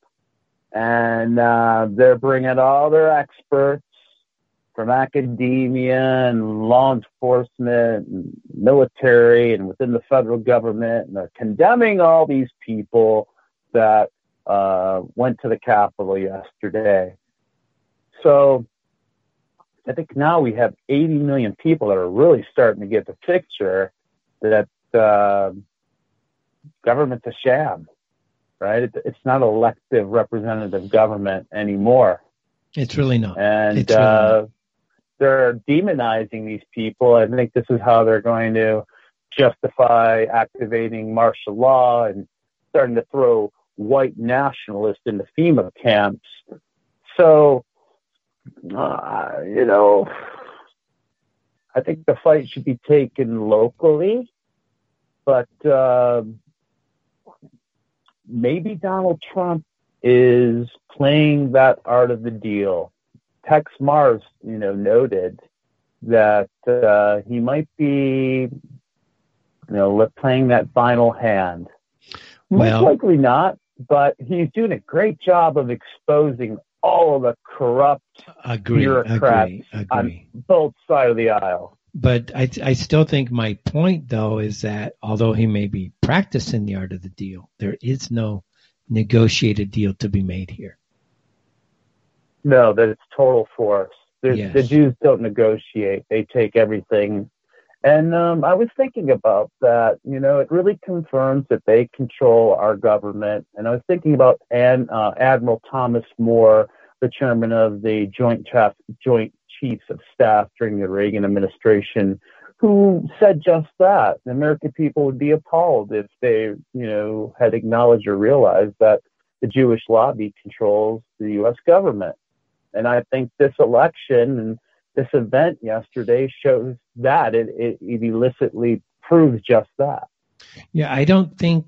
And uh, they're bringing all their experts from academia and law enforcement and military and within the federal government, and they're condemning all these people that uh, went to the Capitol yesterday. So I think now we have 80 million people that are really starting to get the picture that uh, government's a sham, right? It, it's not elective representative government anymore. It's really not. And really uh, they're demonizing these people. I think this is how they're going to justify activating martial law and starting to throw white nationalists in the FEMA camps. So, uh, you know, I think the fight should be taken locally, but uh, maybe Donald Trump is playing that art of the deal. Texe Marrs, you know, noted that uh, he might be, you know, playing that final hand. Well- Most likely not, but he's doing a great job of exposing all of the corrupt agree, bureaucrats agree, agree. on both sides of the aisle. But I, I still think my point, though, is that although he may be practicing the art of the deal, there is no negotiated deal to be made here. No, that it's total force. Yes. The Jews don't negotiate; they take everything. And um, I was thinking about that. You know, it really confirms that they control our government. And I was thinking about An, uh, Admiral Thomas Moorer, the chairman of the Joint Joint Chiefs of Staff during the Reagan administration, who said just that. The American people would be appalled if they, you know, had acknowledged or realized that the Jewish lobby controls the U.S. government. And I think this election and this event yesterday shows that it, it, it illicitly proves just that. Yeah, I don't think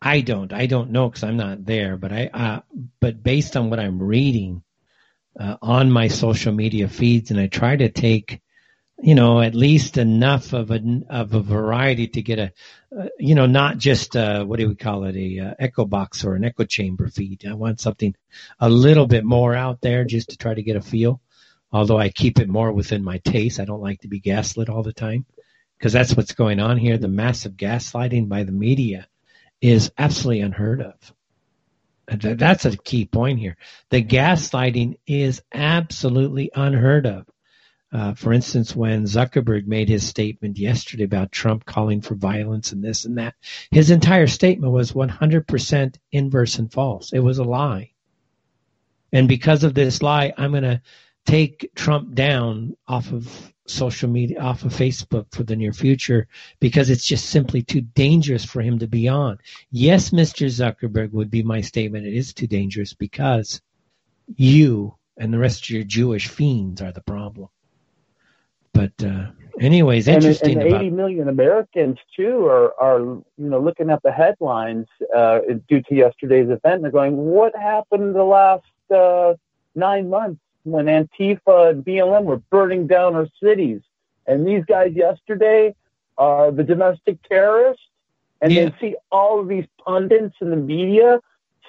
I don't. I don't know because I'm not there. But I. Uh, but based on what I'm reading uh, on my social media feeds, and I try to take, you know, at least enough of a of a variety to get a, uh, you know, not just uh, what do we call it, a uh, echo box or an echo chamber feed. I want something a little bit more out there just to try to get a feel. Although I keep it more within my taste, I don't like to be gaslit all the time because that's what's going on here. The massive gaslighting by the media is absolutely unheard of. That's a key point here. The gaslighting is absolutely unheard of. Uh, for instance, when Zuckerberg made his statement yesterday about Trump calling for violence and this and that, his entire statement was 100% inverse and false. It was a lie. And because of this lie, I'm going to take Trump down off of social media, off of Facebook for the near future because it's just simply too dangerous for him to be on. Yes, Mr. Zuckerberg would be my statement. It is too dangerous because you and the rest of your Jewish fiends are the problem. But uh, anyways, And, interesting and about 80 million Americans too are, are you know looking at the headlines uh, due to yesterday's event. And they're going, "What happened the last uh, nine months when Antifa and BLM were burning down our cities?" And these guys yesterday are the domestic terrorists, and Yeah. they see all of these pundits in the media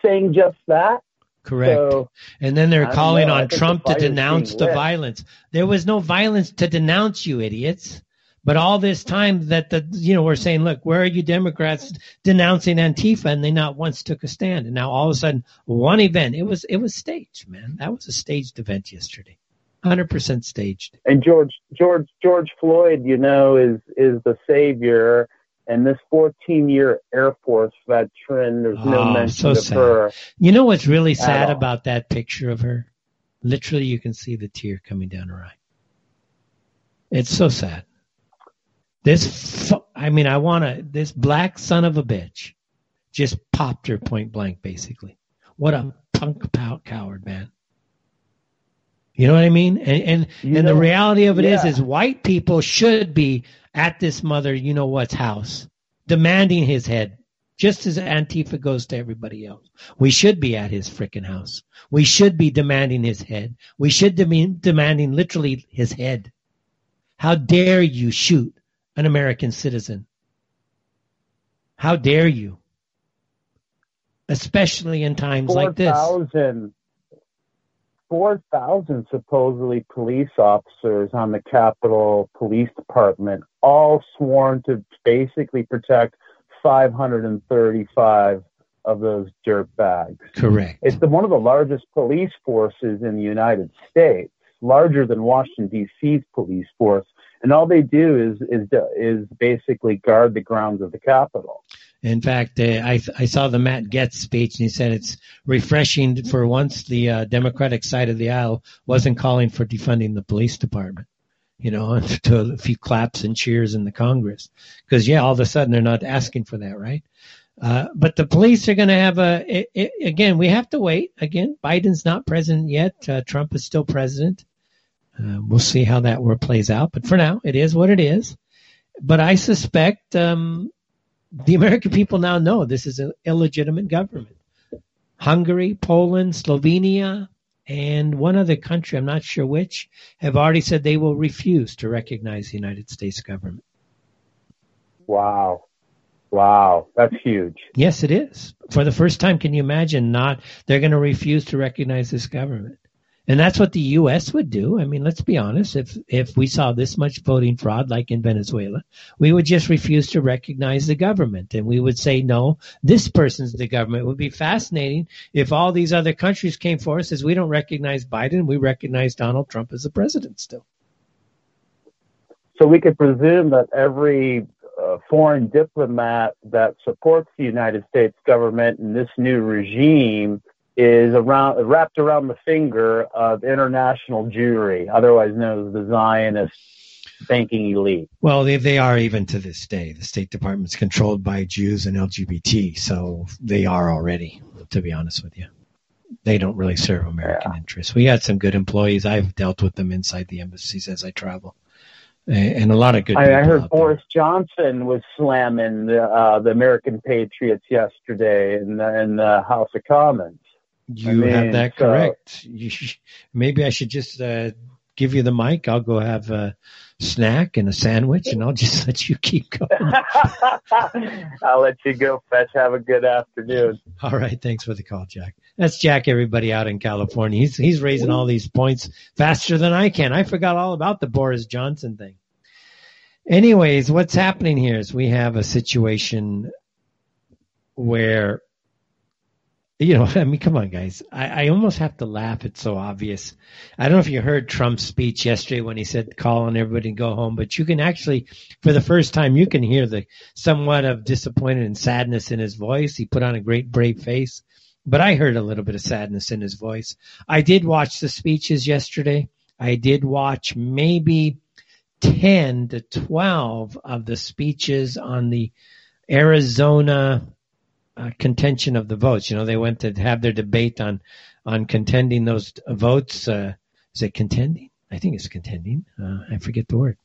saying just that. correct. So And then they're calling know. On Trump the to denounce the lit. violence. There was no violence to denounce you idiots. But all this time that the you know we're saying, look, where are you Democrats denouncing Antifa, and they not once took a stand, and now all of a sudden one event, it was it was staged, man. That was a staged event yesterday, hundred percent staged. and George George George Floyd, you know, is is the savior. And this 14 year Air Force veteran, there's no Oh, mention so of sad. her. You know what's really sad about that picture of her? Literally, you can see the tear coming down her eye. It's so sad. This, fu- I mean, I want to, this black son of a bitch just popped her point blank, basically. What a punk pout coward, man. You know what I mean? And and, You and the reality of it is, yeah. is white people should be at this mother, you know what's house, demanding his head, just as Antifa goes to everybody else. We should be at his frickin' house. We should be demanding his head. We should be demanding literally his head. How dare you shoot an American citizen? How dare you? Especially in times like this. 4,000 4,000 supposedly police officers on the Capitol Police Department, all sworn to basically protect 535 of those dirt bags. Correct. It's the, one of the largest police forces in the United States, larger than Washington D.C.'s police force, and all they do is is is basically guard the grounds of the Capitol. In fact, uh, I I saw the Matt Gaetz speech, and he said it's refreshing for once the uh, Democratic side of the aisle wasn't calling for defunding the police department. You know, <laughs> to a few claps and cheers in the Congress, because yeah, all of a sudden they're not asking for that, right? Uh, but the police are going to have a it, it, again. We have to wait. Again, Biden's not president yet. Uh, Trump is still president. Uh, we'll see how that war plays out. But for now, it is what it is. But I suspect um, the American people now know this is an illegitimate government. Hungary, Poland, Slovenia, and one other country, I'm not sure which, have already said they will refuse to recognize the United States government. Wow. Wow, that's huge. Yes, it is. For the first time, can you imagine not, they're going to refuse to recognize this government. And that's what the U.S. would do. I mean, let's be honest. If, if we saw this much voting fraud like in Venezuela, we would just refuse to recognize the government and we would say, no, this person's the government. It would be fascinating if all these other countries came for us as we don't recognize Biden. We recognize Donald Trump as the president still. So we could presume that every uh, foreign diplomat that supports the United States government and this new regime is around wrapped around the finger of international Jewry, otherwise known as the Zionist banking elite. Well, they, they are even to this day. The State Department's controlled by Jews and LGBT, so they are already, to be honest with you. They don't really serve American yeah. interests. We had some good employees. I've dealt with them inside the embassies as I travel and a lot of good. I, I heard Boris there. Johnson was slamming the, uh, the American Patriots yesterday in the, in the House of Commons. You I mean, have that correct. So, maybe I should just uh, give you the mic. I'll go have a snack and a sandwich, and I'll just <laughs> let you keep going. <laughs> I'll let you go, Fetch. Have a good afternoon. All right. Thanks for the call, Jack. That's Jack. Everybody out in California. He's he's raising all these points faster than I can. I forgot all about the Boris Johnson thing. Anyways, what's happening here is we have a situation where, you know, <laughs> I mean, come on, guys. I, I almost have to laugh. It's so obvious. I don't know if you heard Trump's speech yesterday when he said, call on everybody and go home, but you can actually, for the first time, you can hear the somewhat of disappointment and sadness in his voice. He put on a great brave face, but I heard a little bit of sadness in his voice. I did watch the speeches yesterday. I did watch maybe 10 to 12 of the speeches on the Arizona uh, contention of the votes. You know, they went to have their debate on on contending those votes. Uh, is it contending? I think it's contending. Uh, I forget the word.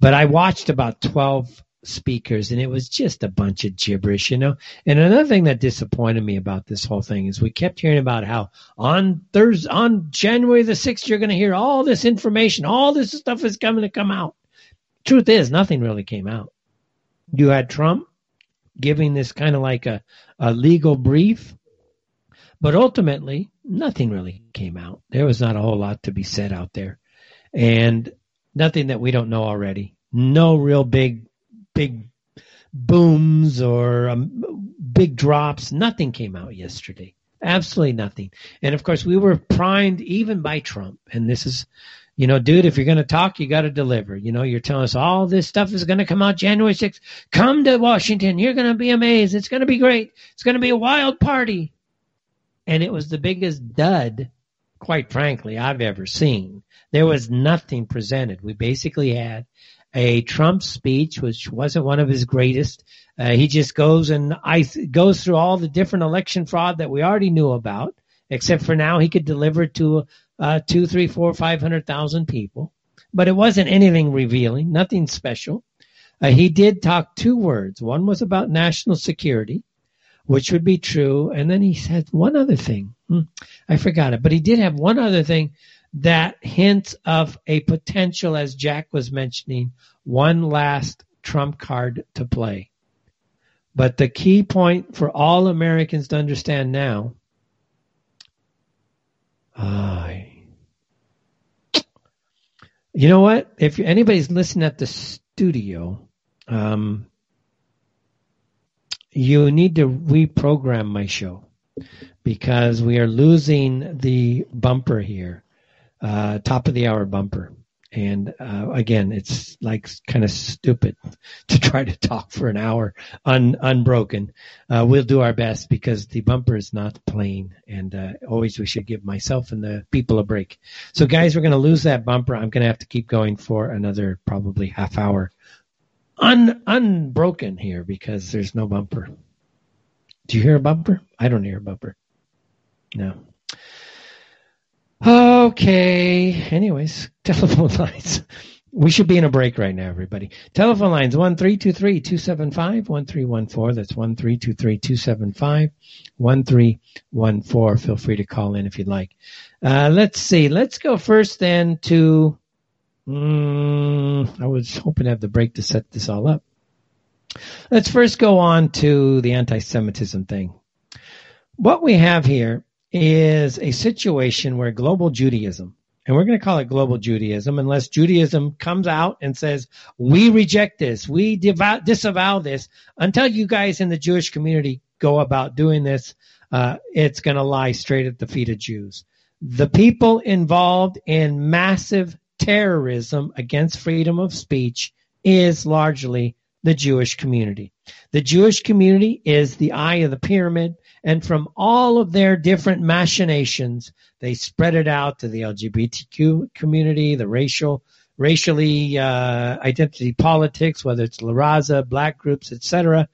But I watched about 12 speakers and it was just a bunch of gibberish, you know. And another thing that disappointed me about this whole thing is we kept hearing about how on Thursday, on January the 6th, you're going to hear all this information, all this stuff is coming to come out. Truth is, nothing really came out. You had Trump giving this kind of like a, a legal brief, but ultimately, nothing really came out. There was not a whole lot to be said out there. And nothing that we don't know already. No real big big booms or um, big drops. Nothing came out yesterday. Absolutely nothing. And of course, we were primed even by Trump. And this is, you know, dude, if you're going to talk, you got to deliver. You know, you're telling us all this stuff is going to come out January 6th. Come to Washington. You're going to be amazed. It's going to be great. It's going to be a wild party. And it was the biggest dud, quite frankly, I've ever seen. There was nothing presented. We basically had a Trump speech, which wasn't one of his greatest. Uh, he just goes and I goes through all the different election fraud that we already knew about, except for now he could deliver to uh, two, three, four, five hundred thousand people. But it wasn't anything revealing, nothing special. Uh, he did talk two words. One was about national security, which would be true, and then he said one other thing. Hmm, I forgot it, but he did have one other thing that hints of a potential, as Jack was mentioning, one last trump card to play. But the key point for all Americans to understand now, uh, you know what? If anybody's listening at the studio, um, you need to reprogram my show because we are losing the bumper here uh, top of the hour bumper. And uh, again, it's like kind of stupid <laughs> to try to talk for an hour un, unbroken. Uh, we'll do our best because the bumper is not playing, and uh, always we should give myself and the people a break. So, guys, we're going to lose that bumper. I'm going to have to keep going for another probably half hour, un, unbroken here because there's no bumper. Do you hear a bumper? I don't hear a bumper. No. Okay. Anyways, <laughs> telephone lines. We should be in a break right now, everybody. Telephone lines one three two three two seven five one three one four. That's one three two three two seven five one three one four. Feel free to call in if you'd like. Uh, let's see. Let's go first then to. Um, I was hoping to have the break to set this all up. Let's first go on to the anti Semitism thing. What we have here is a situation where global Judaism, and we're going to call it global Judaism unless Judaism comes out and says, we reject this, we devout, disavow this. Until you guys in the Jewish community go about doing this, uh, it's going to lie straight at the feet of Jews. The people involved in massive terrorism against freedom of speech is largely the Jewish community. The Jewish community is the eye of the pyramid, and from all of their different machinations, they spread it out to the LGBTQ community, the racial, racially uh, identity politics, whether it's La Raza, black groups, etc.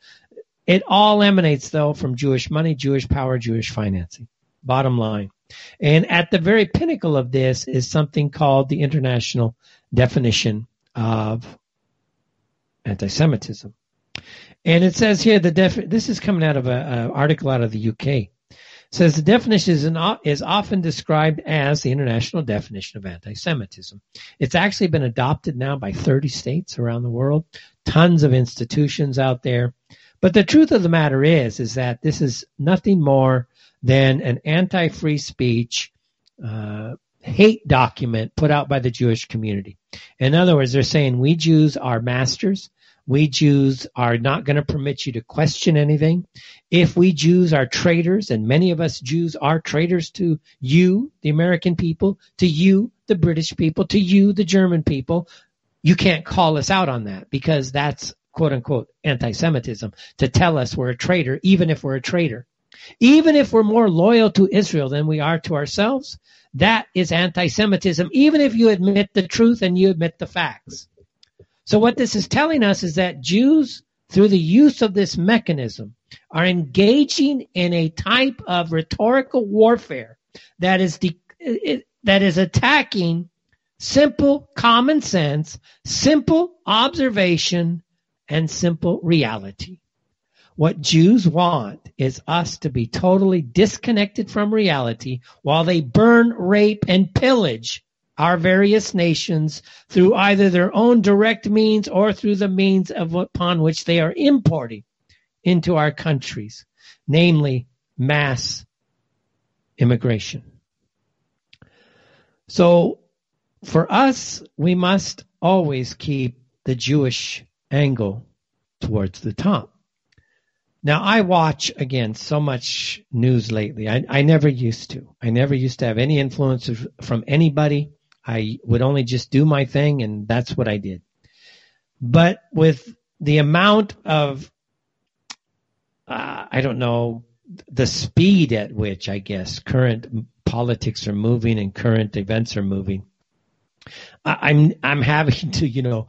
It all emanates, though, from Jewish money, Jewish power, Jewish financing. Bottom line. And at the very pinnacle of this is something called the international definition of anti-Semitism. And it says here the def- this is coming out of an article out of the UK. It says the definition is, an, is often described as the international definition of anti-Semitism. It's actually been adopted now by 30 states around the world, tons of institutions out there. But the truth of the matter is, is that this is nothing more than an anti-free speech uh, hate document put out by the Jewish community. In other words, they're saying we Jews are masters. We Jews are not going to permit you to question anything. If we Jews are traitors, and many of us Jews are traitors to you, the American people, to you, the British people, to you, the German people, you can't call us out on that because that's quote unquote anti-Semitism to tell us we're a traitor, even if we're a traitor. Even if we're more loyal to Israel than we are to ourselves, that is anti-Semitism, even if you admit the truth and you admit the facts. So what this is telling us is that Jews, through the use of this mechanism, are engaging in a type of rhetorical warfare that is de- that is attacking simple common sense, simple observation, and simple reality. What Jews want is us to be totally disconnected from reality while they burn, rape, and pillage our various nations through either their own direct means or through the means of upon which they are importing into our countries, namely mass immigration. So for us, we must always keep the Jewish angle towards the top. Now I watch again so much news lately. I, I never used to. I never used to have any influence from anybody. I would only just do my thing and that's what I did. But with the amount of, uh, I don't know, the speed at which I guess current politics are moving and current events are moving, I'm I'm having to you know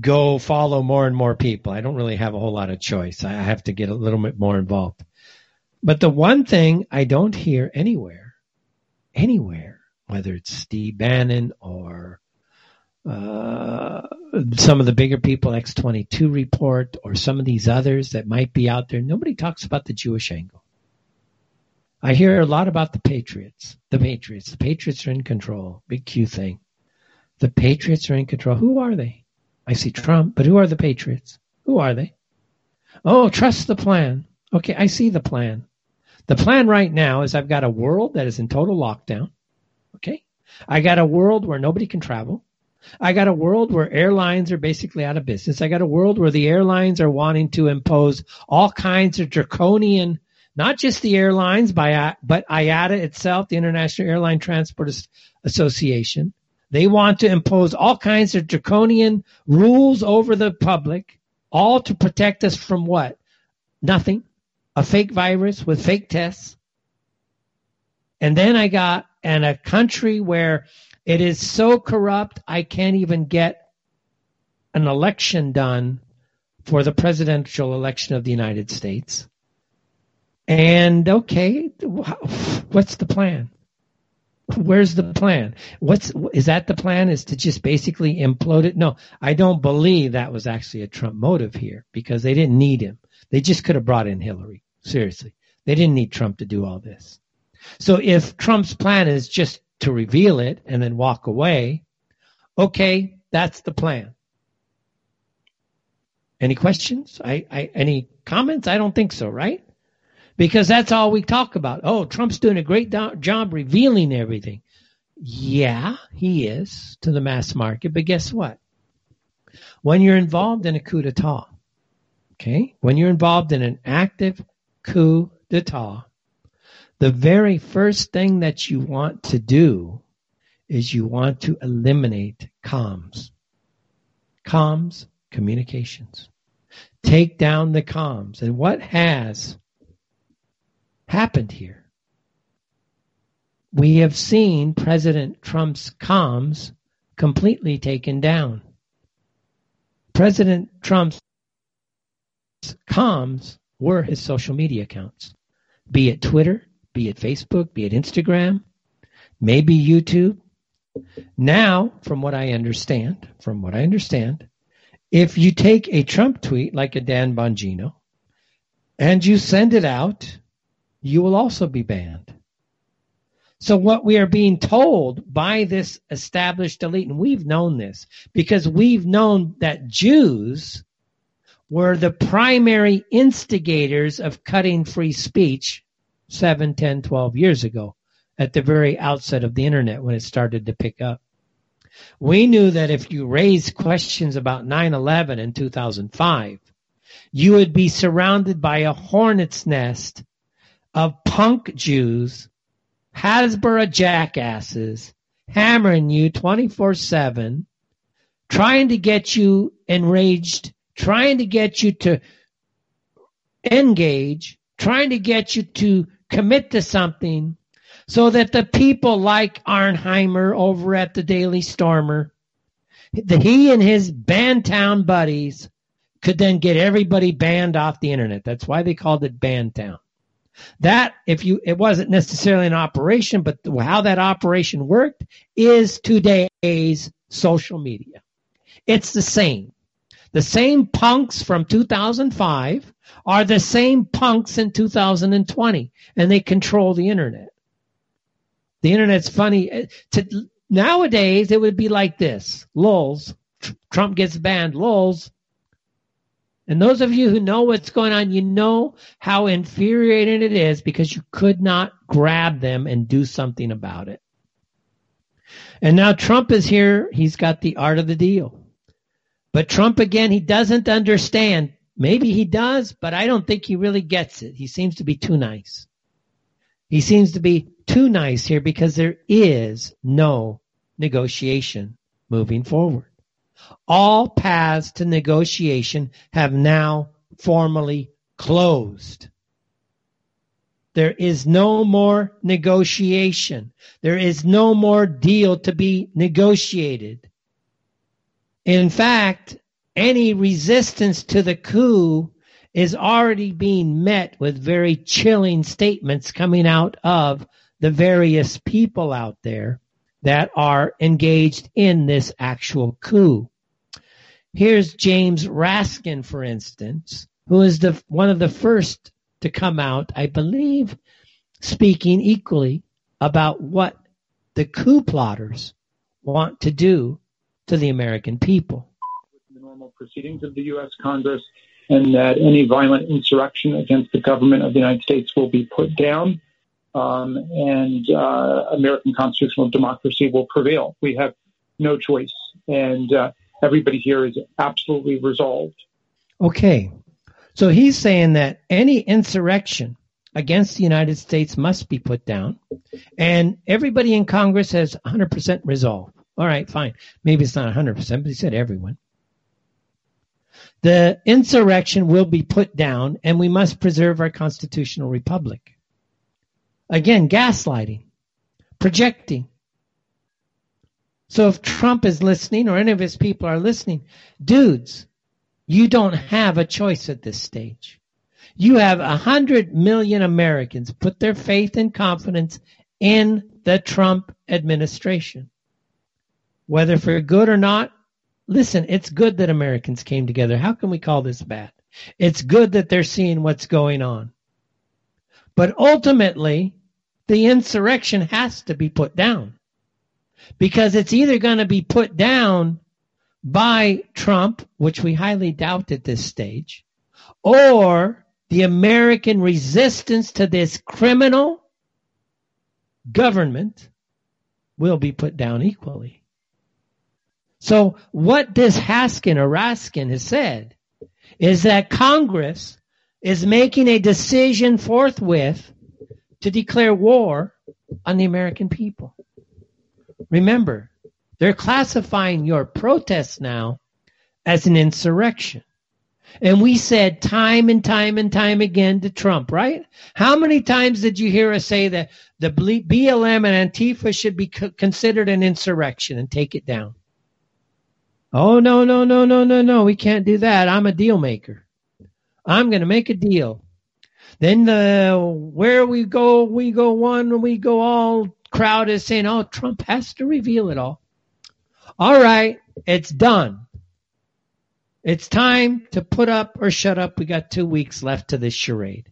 go follow more and more people. I don't really have a whole lot of choice. I have to get a little bit more involved. But the one thing I don't hear anywhere, anywhere, whether it's Steve Bannon or uh, some of the bigger people, X22 report, or some of these others that might be out there, nobody talks about the Jewish angle. I hear a lot about the Patriots. The Patriots. The Patriots are in control. Big Q thing. The Patriots are in control. Who are they? I see Trump, but who are the Patriots? Who are they? Oh, trust the plan. Okay, I see the plan. The plan right now is I've got a world that is in total lockdown. I got a world where nobody can travel. I got a world where airlines are basically out of business. I got a world where the airlines are wanting to impose all kinds of draconian, not just the airlines, but IATA itself, the International Airline Transport Association. They want to impose all kinds of draconian rules over the public, all to protect us from what? Nothing. A fake virus with fake tests. And then I got and a country where it is so corrupt I can't even get an election done for the presidential election of the United States. And okay, what's the plan? Where's the plan? What's is that the plan? Is to just basically implode it? No, I don't believe that was actually a Trump motive here because they didn't need him. They just could have brought in Hillary. Seriously, they didn't need Trump to do all this. So if Trump's plan is just to reveal it and then walk away, okay, that's the plan. Any questions? I, I, any comments? I don't think so, right? Because that's all we talk about. Oh, Trump's doing a great do- job revealing everything. Yeah, he is to the mass market, but guess what? When you're involved in a coup d'etat, okay, when you're involved in an active coup d'etat, the very first thing that you want to do is you want to eliminate comms. Comms, communications. Take down the comms. And what has happened here? We have seen President Trump's comms completely taken down. President Trump's comms were his social media accounts, be it Twitter, be it Facebook, be it Instagram, maybe YouTube. Now, from what I understand, from what I understand, if you take a Trump tweet like a Dan Bongino and you send it out, you will also be banned. So what we are being told by this established elite, and we've known this because we've known that Jews were the primary instigators of cutting free speech 7, 10, 12 years ago at the very outset of the internet when it started to pick up. We knew that if you raised questions about 9-11 in 2005, you would be surrounded by a hornet's nest of punk Jews, Hasbara jackasses, hammering you 24-7, trying to get you enraged, trying to get you to engage, trying to get you to commit to something so that the people like Auernheimer over at the Daily Stormer, that he and his Bantown buddies could then get everybody banned off the internet. That's why they called it Bantown. That, if you, it wasn't necessarily an operation, but how that operation worked is today's social media. It's the same. The same punks from 2005 are the same punks in 2020, and they control the internet. The internet's funny. To, nowadays, it would be like this: lulz. Trump gets banned. Lulz. And those of you who know what's going on, you know how infuriating it is because you could not grab them and do something about it. And now Trump is here. He's got the art of the deal. But Trump, again, he doesn't understand. Maybe he does, but I don't think he really gets it. He seems to be too nice. He seems to be too nice here because there is no negotiation moving forward. All paths to negotiation have now formally closed. There is no more negotiation. There is no more deal to be negotiated. In fact, any resistance to the coup is already being met with very chilling statements coming out of the various people out there that are engaged in this actual coup. Here's James Raskin, for instance, who is the one of the first to come out, I believe, speaking equally about what the coup plotters want to do to the American people. The normal proceedings of the U.S. Congress and that any violent insurrection against the government of the United States will be put down um, and uh, American constitutional democracy will prevail. We have no choice, and uh, everybody here is absolutely resolved. Okay, so he's saying that any insurrection against the United States must be put down, and everybody in Congress has 100% resolve. All right, fine. Maybe it's not 100%, but he said everyone. The insurrection will be put down, and we must preserve our constitutional republic. Again, gaslighting, projecting. So if Trump is listening or any of his people are listening, dudes, you don't have a choice at this stage. You have a hundred million Americans put their faith and confidence in the Trump administration. Whether for good or not, listen, it's good that Americans came together. How can we call this bad? It's good that they're seeing what's going on. But ultimately, the insurrection has to be put down because it's either going to be put down by Trump, which we highly doubt at this stage, or the American resistance to this criminal government will be put down equally. So what this Haskin or Raskin has said is that Congress is making a decision forthwith to declare war on the American people. Remember, they're classifying your protests now as an insurrection. And we said time and time and time again to Trump, right? How many times did you hear us say that the BLM and Antifa should be considered an insurrection and take it down? Oh, no, no, no, no, no, no. We can't do that. I'm a deal maker. I'm going to make a deal. Then the where we go, we go one, we go all crowd is saying, oh, Trump has to reveal it all. All right, it's done. It's time to put up or shut up. We got two weeks left to this charade.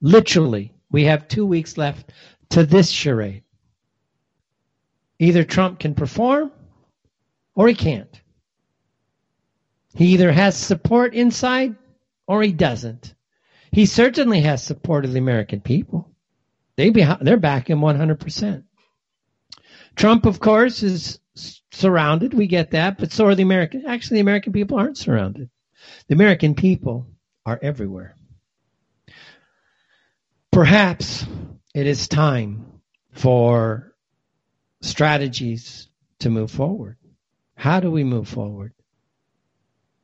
Literally, we have two weeks left to this charade. Either Trump can perform or he can't. He either has support inside or he doesn't. He certainly has support of the American people. They be, they're backing 100%. Trump, of course, is surrounded. We get that, but so are the American. Actually, the American people aren't surrounded. The American people are everywhere. Perhaps it is time for strategies to move forward. How do we move forward?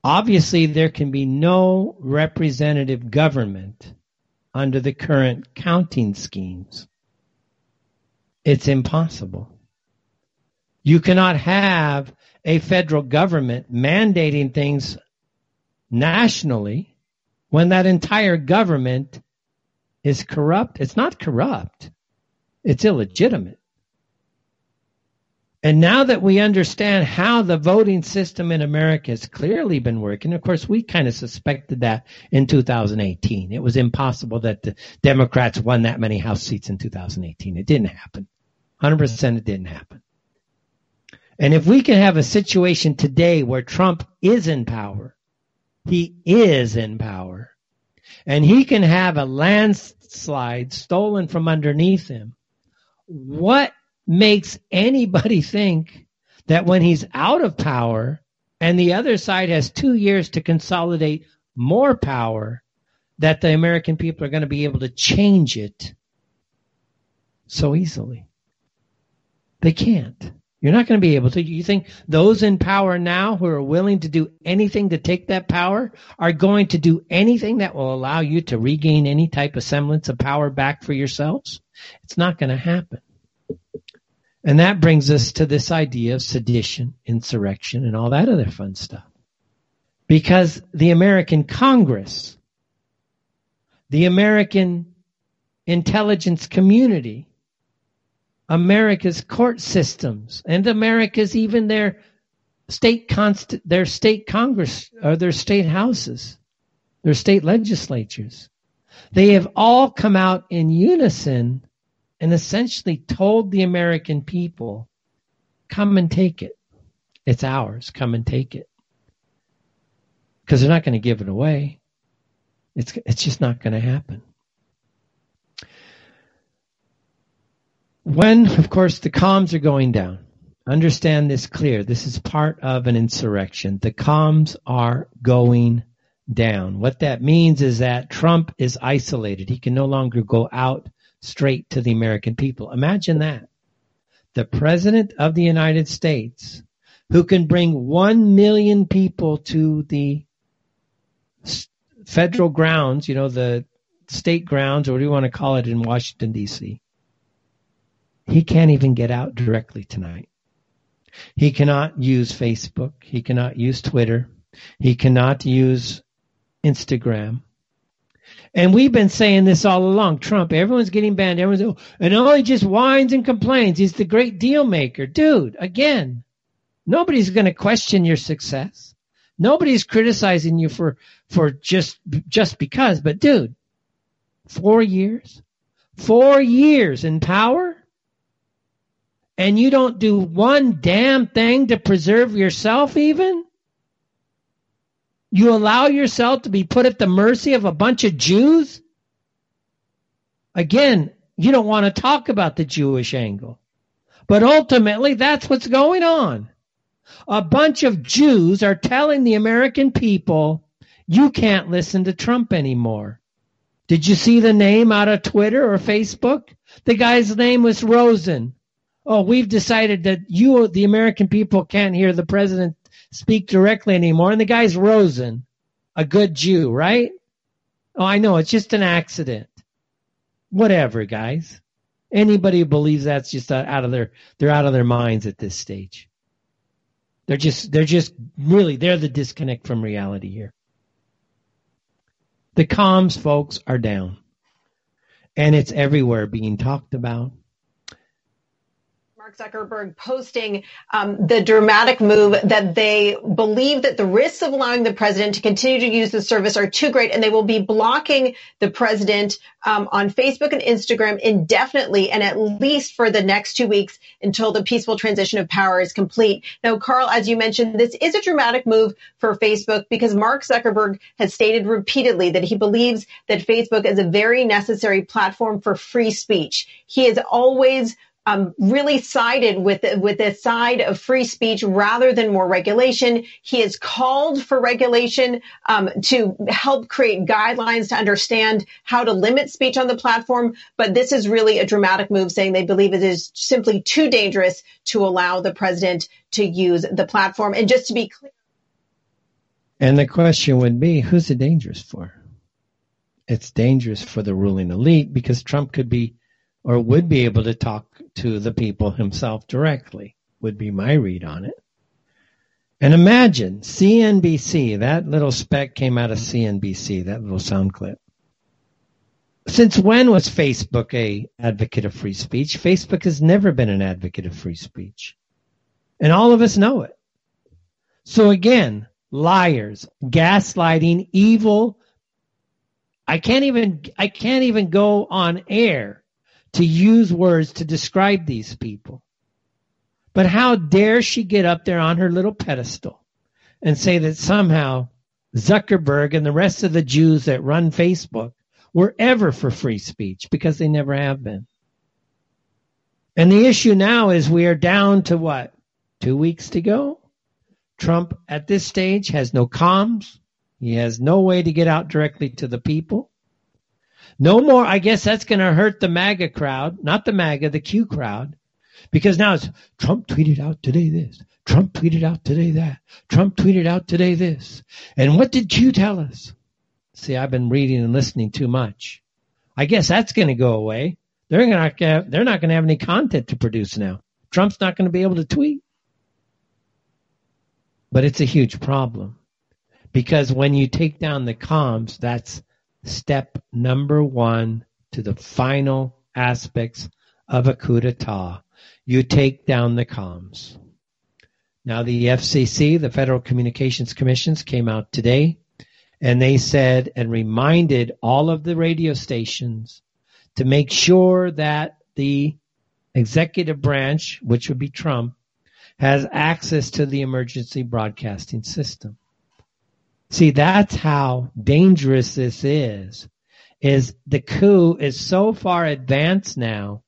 Obviously, there can be no representative government under the current counting schemes. It's impossible. You cannot have a federal government mandating things nationally when that entire government is corrupt. It's not corrupt. It's illegitimate. And now that we understand how the voting system in America has clearly been working, of course, we kind of suspected that in 2018. It was impossible that the Democrats won that many House seats in 2018. It didn't happen. 100% it didn't happen. And if we can have a situation today where Trump is in power, he is in power, and he can have a landslide stolen from underneath him, what makes anybody think that when he's out of power and the other side has two years to consolidate more power, that the American people are going to be able to change it so easily. They can't. You're not going to be able to. You think those in power now who are willing to do anything to take that power are going to do anything that will allow you to regain any type of semblance of power back for yourselves? It's not going to happen. And that brings us to this idea of sedition, insurrection, and all that other fun stuff. Because the American Congress, the American intelligence community, America's court systems, and America's even their state const- their state Congress or their state houses, their state legislatures. They have all come out in unison and essentially told the American people, come and take it. It's ours. Come and take it. Because they're not going to give it away. It's, it's just not going to happen. When, of course, the comms are going down, understand this clear. This is part of an insurrection. The comms are going down. What that means is that Trump is isolated. He can no longer go out straight to the American people. Imagine that. The President of the United States, who can bring 1 million people to the federal grounds, you know, the state grounds, or what do you want to call it in Washington, D.C., he can't even get out directly tonight. He cannot use Facebook. He cannot use Twitter. He cannot use Instagram. And we've been saying this all along. Trump, everyone's getting banned. Everyone's, and all he just whines and complains. He's the great deal maker. Dude, again, nobody's going to question your success. Nobody's criticizing you for, for just, just because. But dude, four years, four years in power. and you don't do one damn thing to preserve yourself, even? You allow yourself to be put at the mercy of a bunch of Jews? Again, you don't want to talk about the Jewish angle. But ultimately, that's what's going on. A bunch of Jews are telling the American people, you can't listen to Trump anymore. Did you see the name out of Twitter or Facebook? The guy's name was Rosen. Oh, we've decided that you, the American people, can't hear the president speak directly anymore. And the guy's Rosen, a good Jew, right? Oh, I know. It's just an accident. Whatever, guys. Anybody who believes that's just out of their, they're out of their minds at this stage. They're just, they're just really, they're the disconnect from reality here. The comms folks are down and it's everywhere being talked about. Zuckerberg posting um, the dramatic move that they believe that the risks of allowing the president to continue to use the service are too great, and they will be blocking the president um, on Facebook and Instagram indefinitely, and at least for the next two weeks until the peaceful transition of power is complete. Now, Carl, as you mentioned, this is a dramatic move for Facebook because Mark Zuckerberg has stated repeatedly that he believes that Facebook is a very necessary platform for free speech. He has always um, really sided with with the side of free speech rather than more regulation. He has called for regulation um, to help create guidelines to understand how to limit speech on the platform. But this is really a dramatic move, saying they believe it is simply too dangerous to allow the president to use the platform. And just to be clear. And the question would be, who's it dangerous for? It's dangerous for the ruling elite because Trump could be or would be able to talk to the people himself directly, would be my read on it. And imagine CNBC, that little speck came out of CNBC, that little sound clip. Since when was Facebook a advocate of free speech? Facebook has never been an advocate of free speech. And all of us know it. So again, liars, gaslighting, evil. I can't even I can't even go on air to use words to describe these people. But how dare she get up there on her little pedestal and say that somehow Zuckerberg and the rest of the Jews that run Facebook were ever for free speech because they never have been. And the issue now is we are down to what? Two weeks to go? Trump at this stage has no comms. He has no way to get out directly to the people. No more. I guess that's going to hurt the MAGA crowd, not the MAGA, the Q crowd, because now it's Trump tweeted out today this, Trump tweeted out today that, Trump tweeted out today this. And what did Q tell us? See, I've been reading and listening too much. I guess that's going to go away. They're to, they're not going to have any content to produce now. Trump's not going to be able to tweet. But it's a huge problem because when you take down the comms, that's step number one to the final aspects of a coup d'etat. You take down the comms. Now the FCC, the Federal Communications Commissions, came out today and they said and reminded all of the radio stations to make sure that the executive branch, which would be Trump, has access to the emergency broadcasting system. See, that's how dangerous this is. Is the coup is so far advanced now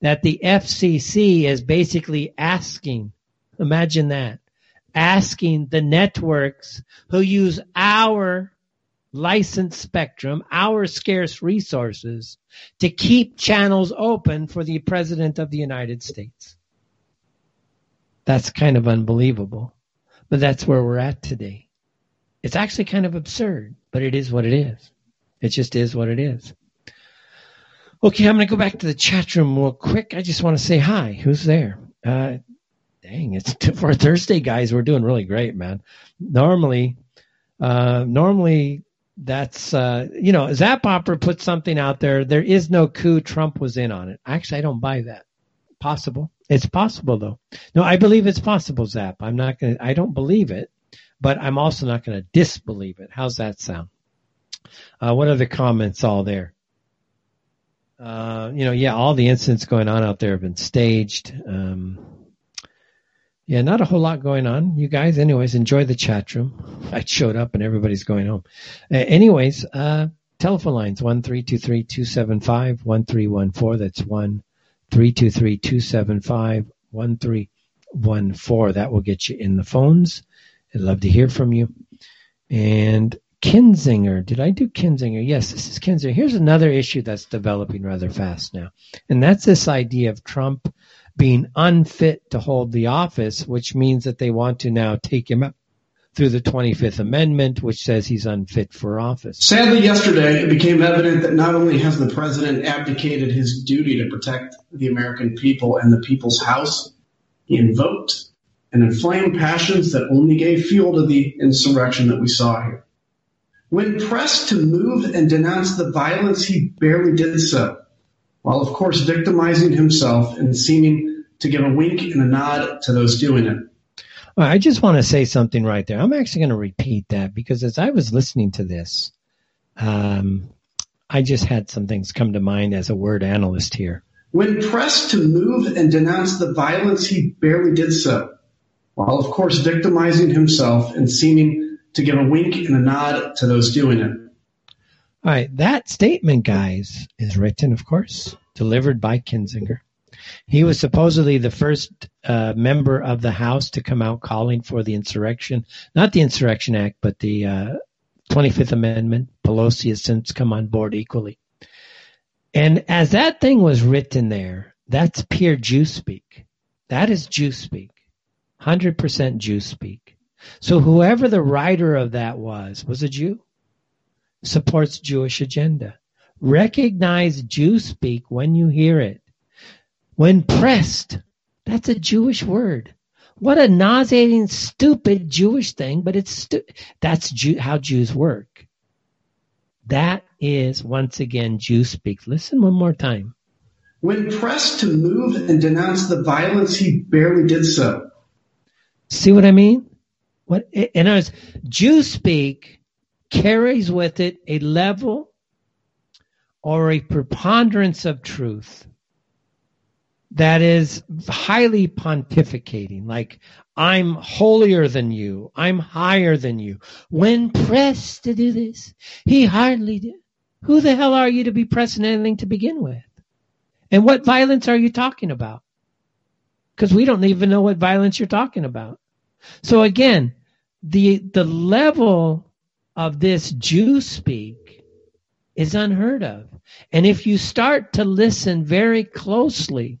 that the FCC is basically asking, imagine that, asking the networks who use our licensed spectrum, our scarce resources, to keep channels open for the President of the United States. That's kind of unbelievable. But that's where we're at today. It's actually kind of absurd, but it is what it is. It just is what it is. Okay, I'm going to go back to the chat room real quick. I just want to say hi. Who's there? Uh, dang, it's <laughs> for Thursday, guys. We're doing really great, man. Normally, uh, normally that's uh, you know, Zap Opera put something out there. There is no coup. Trump was in on it. Actually, I don't buy that. Possible. It's possible though. No, I believe it's possible, Zap. I'm not gonna. I don't believe it but I'm also not going to disbelieve it. How's that sound? Uh, what are the comments all there? Uh, you know, yeah, all the incidents going on out there have been staged. Um, yeah, not a whole lot going on. You guys, anyways, enjoy the chat room. <laughs> I showed up and everybody's going home. Uh, anyways, uh, telephone lines one three two three two seven five one three one four. That's one three two three two seven five one three one four. That will get you in the phones. I'd love to hear from you. And Kinzinger. Did I do Kinzinger? Yes, this is Kinzinger. Here's another issue that's developing rather fast now. And that's this idea of Trump being unfit to hold the office, which means that they want to now take him up through the 25th Amendment, which says he's unfit for office. Sadly, yesterday it became evident that not only has the president abdicated his duty to protect the American people and the people's house, he invoked and inflamed passions that only gave fuel to the insurrection that we saw here. When pressed to move and denounce the violence, he barely did so, while of course victimizing himself and seeming to give a wink and a nod to those doing it. I just want to say something right there. I'm actually going to repeat that because as I was listening to this, um, I just had some things come to mind as a word analyst here. When pressed to move and denounce the violence, he barely did so, while of course victimizing himself and seeming to give a wink and a nod to those doing it. All right, that statement, guys, is written, of course, delivered by Kinzinger. He was supposedly the first uh, member of the House to come out calling for the insurrection, not the Insurrection Act, but the uh, 25th Amendment. Pelosi has since come on board equally. And as that thing was written there, that's pure Jew speak. That is Jew speak. 100% Jew speak. So whoever the writer of that was, was a Jew. Supports Jewish agenda. Recognize Jew speak when you hear it. When pressed, that's a Jewish word. What a nauseating, stupid Jewish thing, but it's stu- that's Jew- how Jews work. That is once again Jew speak. Listen one more time. When pressed to move and denounce the violence, he barely did so. See what I mean? What in other words, Jew speak carries with it a level or a preponderance of truth that is highly pontificating, like I'm holier than you, I'm higher than you. When pressed to do this, he hardly did. Who the hell are you to be pressing anything to begin with? And what violence are you talking about? Because we don't even know what violence you're talking about. So again, the the level of this Jew speak is unheard of. And if you start to listen very closely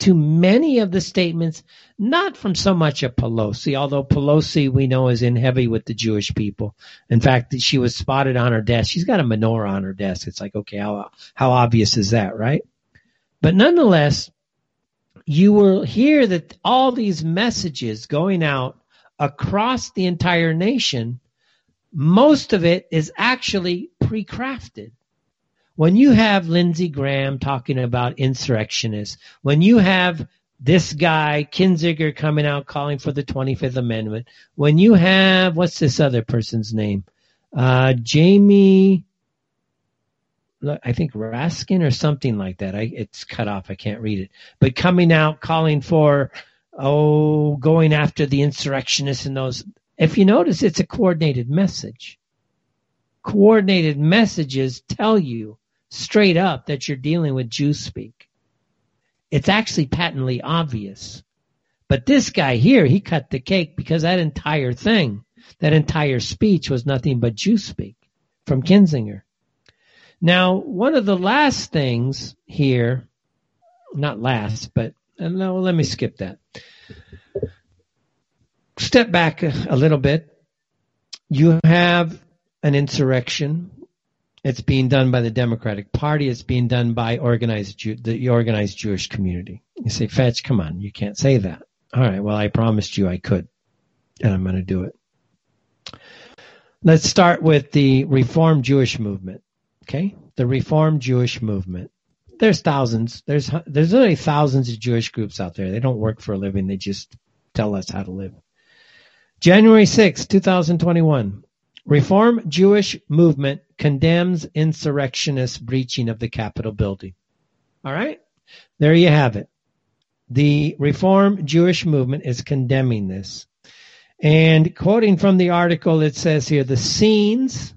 to many of the statements, not from so much of Pelosi, although Pelosi we know is in heavy with the Jewish people. In fact, she was spotted on her desk. She's got a menorah on her desk. It's like, okay, how, how obvious is that, right? But nonetheless, you will hear that all these messages going out across the entire nation, most of it is actually pre crafted. When you have Lindsey Graham talking about insurrectionists, when you have this guy, Kinzinger, coming out calling for the 25th Amendment, when you have, what's this other person's name? Uh, Jamie, I think Raskin or something like that. I, it's cut off. I can't read it. But coming out calling for oh, going after the insurrectionists and those. If you notice, it's a coordinated message. Coordinated messages tell you straight up that you're dealing with Jew speak. It's actually patently obvious. But this guy here, he cut the cake because that entire thing, that entire speech was nothing but Jew speak from Kinzinger. Now, one of the last things here, not last, but uh, no, let me skip that. Step back a, a little bit. You have an insurrection. It's being done by the Democratic Party. It's being done by organized Jew, the organized Jewish community. You say, Fetch, come on, you can't say that. All right, well, I promised you I could, and I'm going to do it. Let's start with the Reform Jewish movement. Okay, the Reform Jewish movement there's thousands. There's there's literally thousands of Jewish groups out there. They don't work for a living. They just tell us how to live. January 6, 2021. Reform Jewish movement condemns insurrectionist breaching of the Capitol building. All right? There you have it. The Reform Jewish movement is condemning this. And quoting from the article, it says here the scenes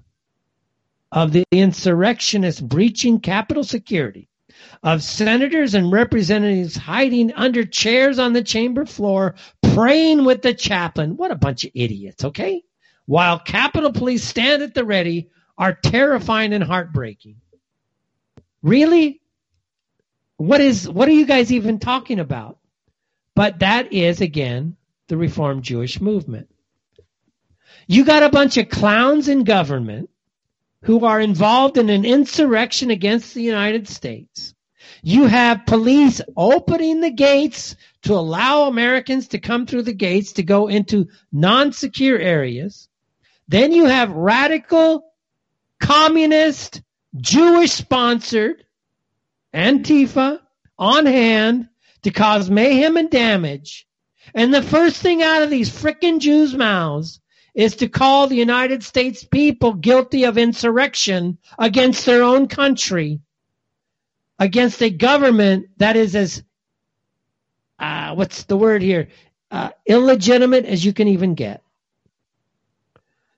of the insurrectionists breaching Capitol security, of senators and representatives hiding under chairs on the chamber floor, praying with the chaplain. What a bunch of idiots, okay? While Capitol Police stand at the ready, are terrifying and heartbreaking. Really? What is what are you guys even talking about? But that is again the Reformed Jewish movement. You got a bunch of clowns in government who are involved in an insurrection against the United States. You have police opening the gates to allow Americans to come through the gates to go into non secure areas. Then you have radical, communist, Jewish sponsored Antifa on hand to cause mayhem and damage. And the first thing out of these frickin' Jews' mouths is to call the United States people guilty of insurrection against their own country, against a government that is as, uh, what's the word here, uh, illegitimate as you can even get.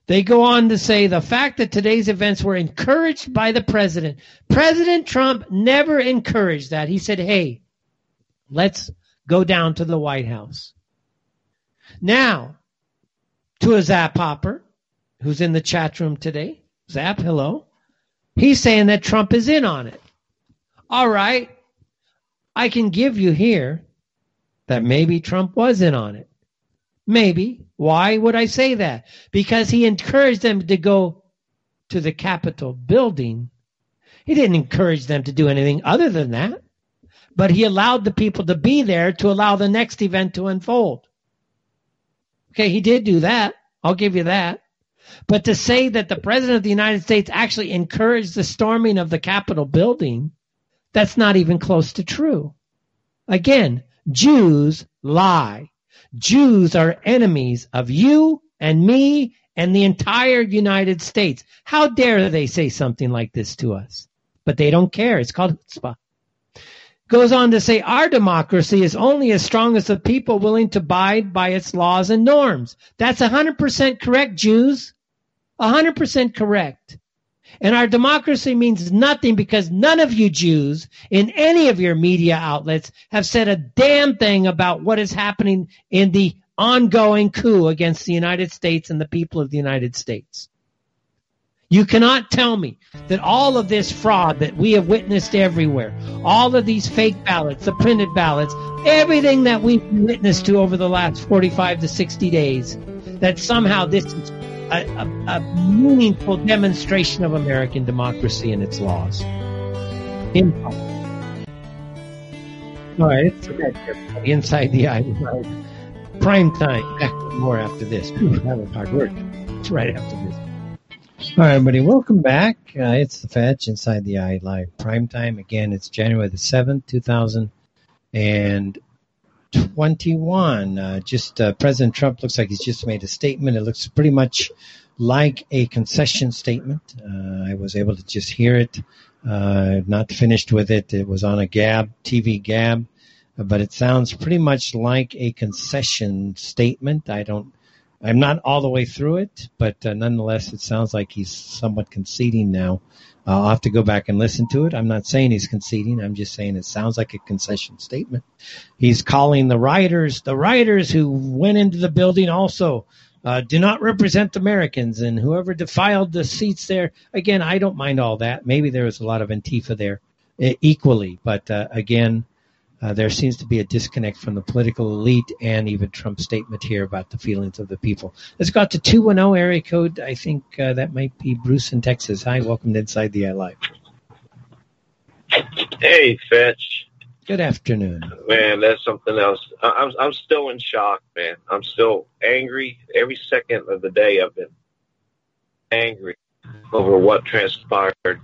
They go on to say the fact that today's events were encouraged by the president. President Trump never encouraged that. He said, hey, let's go down to the White House. Now, to a Zap Hopper, who's in the chat room today. Zap, hello. He's saying that Trump is in on it. All right. I can give you here that maybe Trump was in on it. Maybe. Why would I say that? Because he encouraged them to go to the Capitol building. He didn't encourage them to do anything other than that. But he allowed the people to be there to allow the next event to unfold. Okay, he did do that. I'll give you that. But to say that the President of the United States actually encouraged the storming of the Capitol building, that's not even close to true. Again, Jews lie. Jews are enemies of you and me and the entire United States. How dare they say something like this to us? But they don't care. It's called chutzpah. Goes on to say our democracy is only as strong as the people willing to abide by its laws and norms. That's 100% correct, Jews. 100% correct. And our democracy means nothing because none of you Jews in any of your media outlets have said a damn thing about what is happening in the ongoing coup against the United States and the people of the United States. You cannot tell me that all of this fraud that we have witnessed everywhere, all of these fake ballots, the printed ballots, everything that we've witnessed to over the last 45 to 60 days, that somehow this is a, a, a meaningful demonstration of American democracy and its laws. Impossible. All right, it's everybody inside the eye. Prime time. Back more after this. that was hard work. It's right after this. All right, everybody, welcome back. Uh, it's the Fetch Inside the Eye Live Prime Time. Again, it's January the 7th, 2021. Uh, just uh, President Trump looks like he's just made a statement. It looks pretty much like a concession statement. Uh, I was able to just hear it, uh, not finished with it. It was on a Gab, TV Gab, but it sounds pretty much like a concession statement. I don't I'm not all the way through it, but uh, nonetheless, it sounds like he's somewhat conceding now. Uh, I'll have to go back and listen to it. I'm not saying he's conceding. I'm just saying it sounds like a concession statement. He's calling the rioters, the rioters who went into the building also uh, do not represent Americans, and whoever defiled the seats there. Again, I don't mind all that. Maybe there was a lot of Antifa there equally, but uh, again, uh, there seems to be a disconnect from the political elite and even Trump's statement here about the feelings of the people. Let's go to 210 area code. I think uh, that might be Bruce in Texas. Hi, welcome to Inside the Eye Live. Hey, Fetch. Good afternoon. Man, that's something else. I'm, I'm still in shock, man. I'm still angry. Every second of the day, I've been angry over what transpired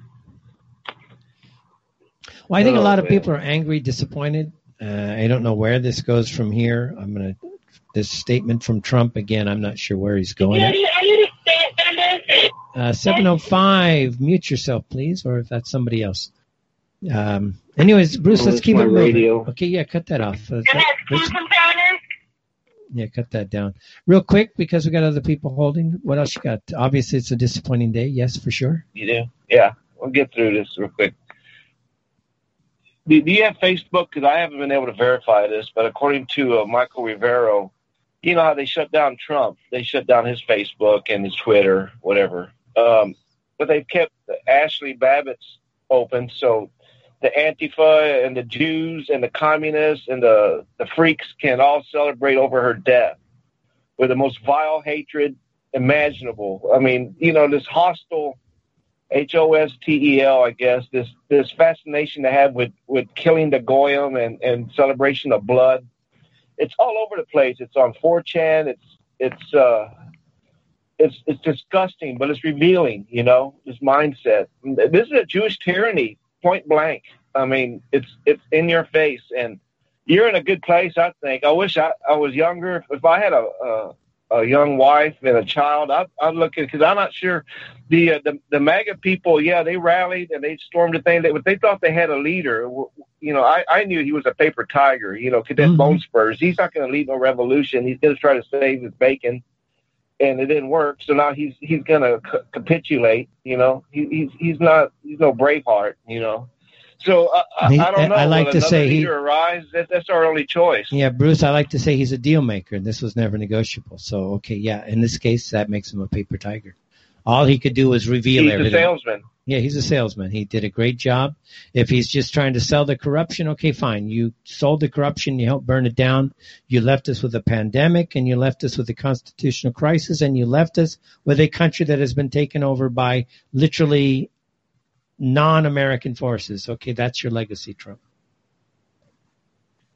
well, I think oh, a lot man. of people are angry, disappointed. Uh, I don't know where this goes from here. I'm gonna this statement from Trump again. I'm not sure where he's going. Uh, 705, mute yourself, please, or if that's somebody else. Um, anyways, Bruce, Oh, let's keep it moving. radio. Okay, yeah, cut that off. Uh, let's- yeah, cut that down real quick because we got other people holding. What else you got? Obviously, it's a disappointing day. Yes, for sure. You do? Yeah. We'll get through this real quick. Do, you have Facebook? Because I haven't been able to verify this, but according to uh, Michael Rivero, you know how they shut down Trump? They shut down his Facebook and his Twitter, whatever. Um, but they've kept Ashli Babbitt's open, so the Antifa and the Jews and the communists and the, the freaks can all celebrate over her death with the most vile hatred imaginable. I mean, you know, this hostile H O S T E L, I guess, this this fascination to have with, with killing the goyim and, and celebration of blood. It's all over the place. It's on 4chan. It's it's uh it's it's disgusting, but it's revealing. You know, this mindset. This is a Jewish tyranny, point blank. I mean, it's it's in your face, and you're in a good place. I think. I wish I, I was younger. If I had a, a a young wife and a child, I'd look at because I'm not sure the, uh, the the MAGA people. Yeah, they rallied and they stormed the thing. They they thought they had a leader. You know, I I knew he was a paper tiger. You know, Cadet Mhm. Bone Spurs. He's not going to lead no revolution. He's going to try to save his bacon. And it didn't work, so now he's he's gonna c- capitulate. You know, he, he's he's not he's no Braveheart. You know, so uh, I, He- I don't know. I like to say he- arise. That, that's our only choice. Yeah, Bruce, I like to say he's a deal maker, and this was never negotiable. So, okay, yeah, in this case, that makes him a paper tiger. All he could do was reveal He's a everything. salesman. Yeah, he's a salesman. He did a great job. If he's just trying to sell the corruption, okay, fine. You sold the corruption, you helped burn it down. You left us with a pandemic and you left us with a constitutional crisis and you left us with a country that has been taken over by literally non-American forces. Okay, that's your legacy, Trump.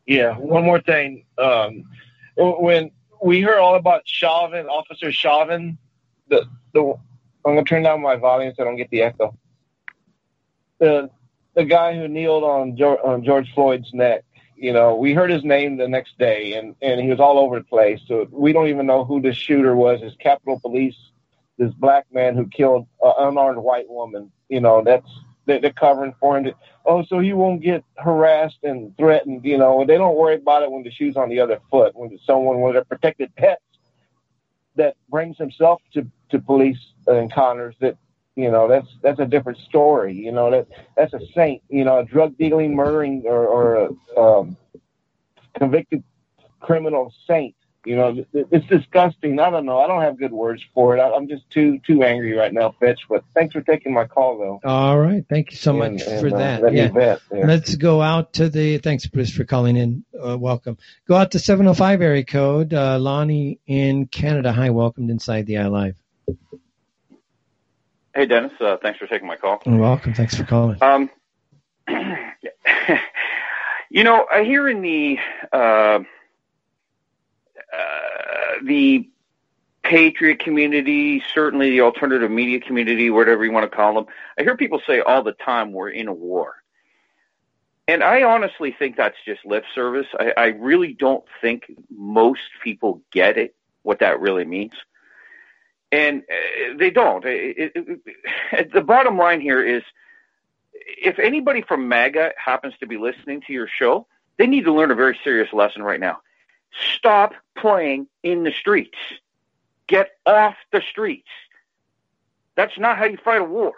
Yeah, one more thing. Um, when we heard all about Chauvin, Officer Chauvin, the the I'm gonna turn down my volume so I don't get the echo. The the guy who kneeled on George, on George Floyd's neck. You know, we heard his name the next day, and and he was all over the place. So we don't even know who the shooter was. It's Capitol Police, this black man who killed an unarmed white woman. You know, that's they- they're covering for him. Oh, so he won't get harassed and threatened. You know, they don't worry about it when the shoe's on the other foot. When someone with a protected pet that brings himself to to police encounters that you know that's that's a different story you know that that's a saint you know a drug dealing murdering or, or a um, convicted criminal saint you know it's disgusting i don't know i don't have good words for it I, i'm just too too angry right now Fetch but thanks for taking my call though All right, thank you so much And- and, for uh, that. let me Yeah. vent there. Let's go out to the. Thanks, Bruce, for calling in. Uh, welcome. Go out to 705 area code. Uh, Lonnie in Canada. Hi, welcome to Inside the Eye Live. Hey, Dennis. Uh, thanks for taking my call. You're Welcome. Thanks for calling. Um, <clears throat> you know, I hear in the uh, the patriot community, certainly the alternative media community, whatever you want to call them, I hear people say all the time we're in a war. And I honestly think that's just lip service. I, I really don't think most people get it, what that really means. And uh, they don't. It, it, it, the bottom line here is if anybody from MAGA happens to be listening to your show, they need to learn a very serious lesson right now. Stop playing in the streets. Get off the streets. That's not how you fight a war.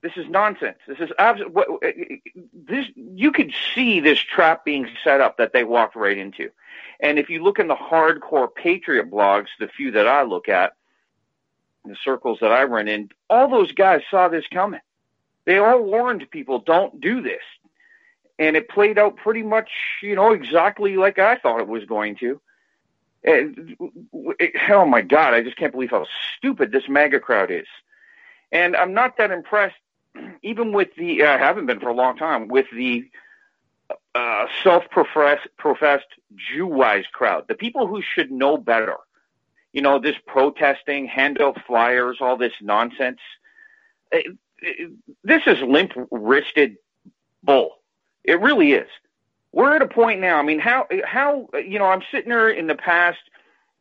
This is nonsense. This is absolutely this. You could see this trap being set up that they walked right into. And if you look in the hardcore patriot blogs, the few that I look at, the circles that I run in, all those guys saw this coming. They all warned people, don't do this. And it played out pretty much, you know, exactly like I thought it was going to. And, it, oh my God, I just can't believe how stupid this MAGA crowd is. And I'm not that impressed, <clears throat> even with the, I haven't been for a long time, with the uh, self-professed professed Jew-wise crowd, the people who should know better. You know, this protesting, hand out flyers, all this nonsense. It, this is limp-wristed bull. It really is. We're at a point now. I mean, how how you know? I'm sitting there in the past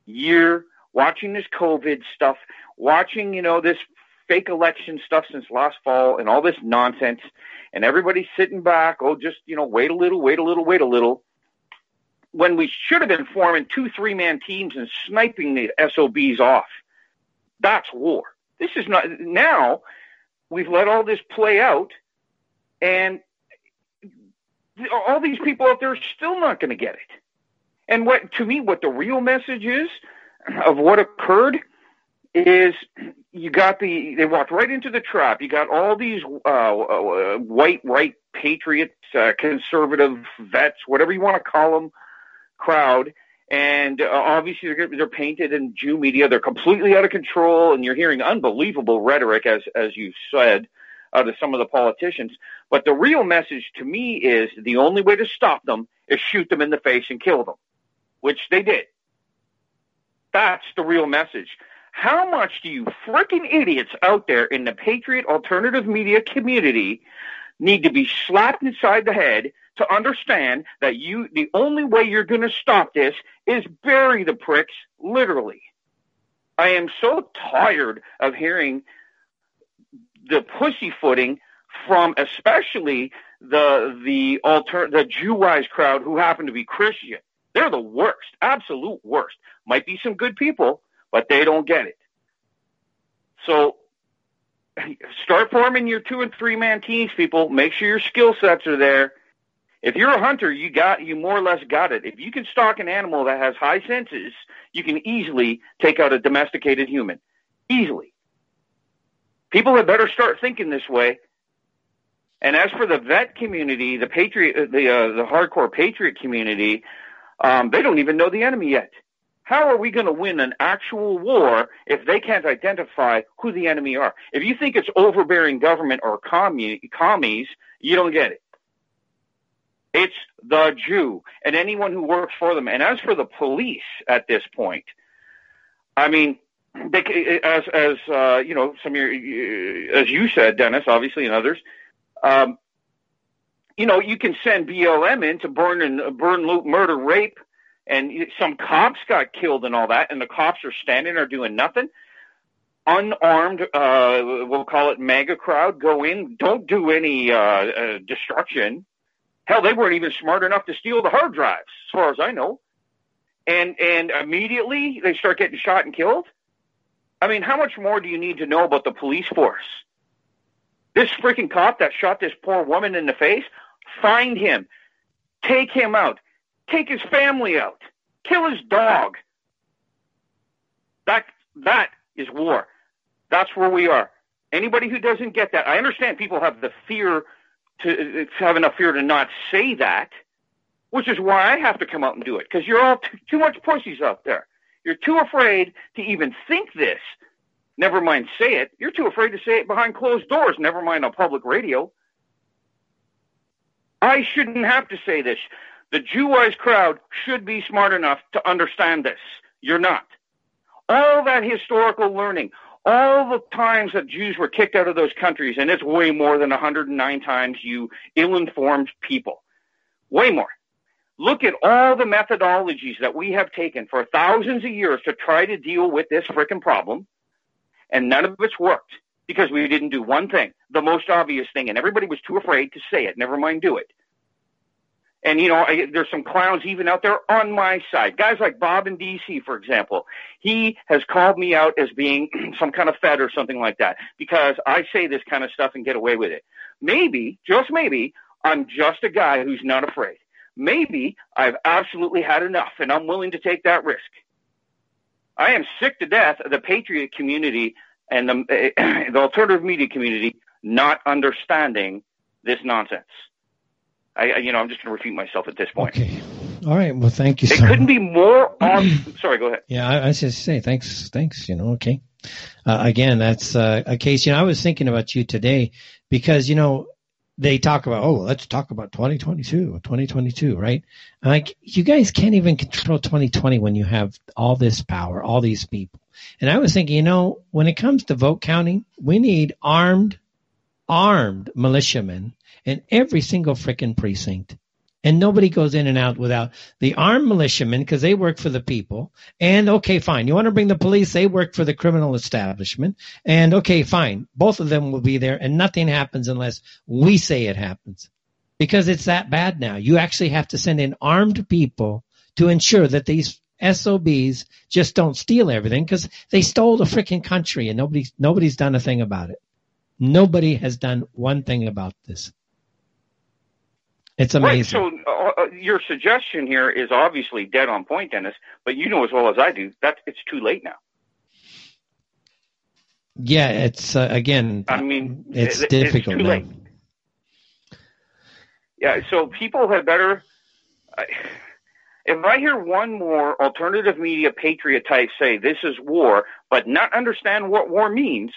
year watching this COVID stuff, watching you know this fake election stuff since last fall and all this nonsense, and everybody's sitting back. Oh, just you know, wait a little, wait a little, wait a little. When we should have been forming two three man teams and sniping the SOBs off. That's war. This is not now. We've let all this play out, and all these people out there are still not going to get it. And what to me, what the real message is of what occurred is you got the they walked right into the trap. You got all these uh, uh, white right patriots, uh, conservative vets, whatever you want to call them, crowd, and uh, obviously they're, they're painted in Jew media. They're completely out of control, and you're hearing unbelievable rhetoric, as as you said, Uh, out of some of the politicians. But the real message to me is the only way to stop them is shoot them in the face and kill them, which they did. That's the real message. How much do you freaking idiots out there in the patriot alternative media community need to be slapped inside the head to understand that you the only way you're going to stop this is bury the pricks literally. I am so tired of hearing the pussyfooting from especially the the alter the Jew-wise crowd who happen to be Christian. They're the worst, absolute worst. Might be some good people, but they don't get it. So <laughs> start forming your two and three man teams, people. Make sure your skill sets are there. If you're a hunter, you got you more or less got it. If you can stalk an animal that has high senses, you can easily take out a domesticated human. Easily. People had better start thinking this way. And as for the vet community, the patriot, the uh, the hardcore patriot community, um, they don't even know the enemy yet. How are we going to win an actual war if they can't identify who the enemy are? If you think it's overbearing government or commie, commies, you don't get it. It's the Jew and anyone who works for them. And as for the police at this point, I mean, they, as as uh, you know, some of your, as you said, Dennis, obviously, and others, um, you know, you can send BLM in to burn and burn, loot, murder, rape, and some cops got killed and all that, and the cops are standing there doing nothing. Unarmed, uh, we'll call it MAGA crowd, go in, don't do any uh, uh, destruction. Hell, they weren't even smart enough to steal the hard drives, as far as I know. And and immediately they start getting shot and killed. I mean, how much more do you need to know about the police force? This freaking cop that shot this poor woman in the face, find him, take him out, take his family out, kill his dog. That that is war. That's where we are. Anybody who doesn't get that, I understand people have the fear to have enough fear to not say that, which is why I have to come out and do it because you're all too, too much pussies out there. You're too afraid to even think this. Never mind say it. You're too afraid to say it behind closed doors. Never mind on public radio. I shouldn't have to say this. The Jew-wise crowd should be smart enough to understand this. You're not. All that historical learning, all the times that Jews were kicked out of those countries, and it's way more than 109 times, you ill-informed people. Way more. Look at all the methodologies that we have taken for thousands of years to try to deal with this frickin' problem, and none of it's worked because we didn't do one thing, the most obvious thing, and everybody was too afraid to say it, never mind do it. And you know, I, there's some clowns even out there on my side. Guys like Bob in DC, for example, he has called me out as being <clears throat> some kind of fed or something like that because I say this kind of stuff and get away with it. Maybe, just maybe, I'm just a guy who's not afraid. Maybe I've absolutely had enough and I'm willing to take that risk. I am sick to death of the patriot community and the, <clears throat> the alternative media community not understanding this nonsense. I, you know, I'm just going to repeat myself at this point. Okay. All right. Well, thank you. It so couldn't be more. On, <clears throat> sorry. Go ahead. Yeah, I, I was just say thanks. Thanks. You know. Okay. Uh, again, that's uh, a case. You know, I was thinking about you today because you know they talk about oh let's talk about 2022 2022 right? Like you guys can't even control 2020 when you have all this power all these people. And i was thinking you know when it comes to vote counting we need armed armed militiamen in every single freaking precinct and nobody goes in and out without the armed militiamen because they work for the people. And okay, fine. You want to bring the police? They work for the criminal establishment. And okay, fine. Both of them will be there, and nothing happens unless we say it happens because it's that bad now. You actually have to send in armed people to ensure that these SOBs just don't steal everything because they stole the freaking country and nobody's nobody's done a thing about it. Nobody has done one thing about this. It's amazing. Right, so uh, uh, your suggestion here is obviously dead on point, Dennis. But you know as well as I do that it's too late now. Yeah, it's uh, again. I mean, it's it, difficult it's too now. late. Yeah, so people had better. If I hear one more alternative media patriot type say this is war, but not understand what war means,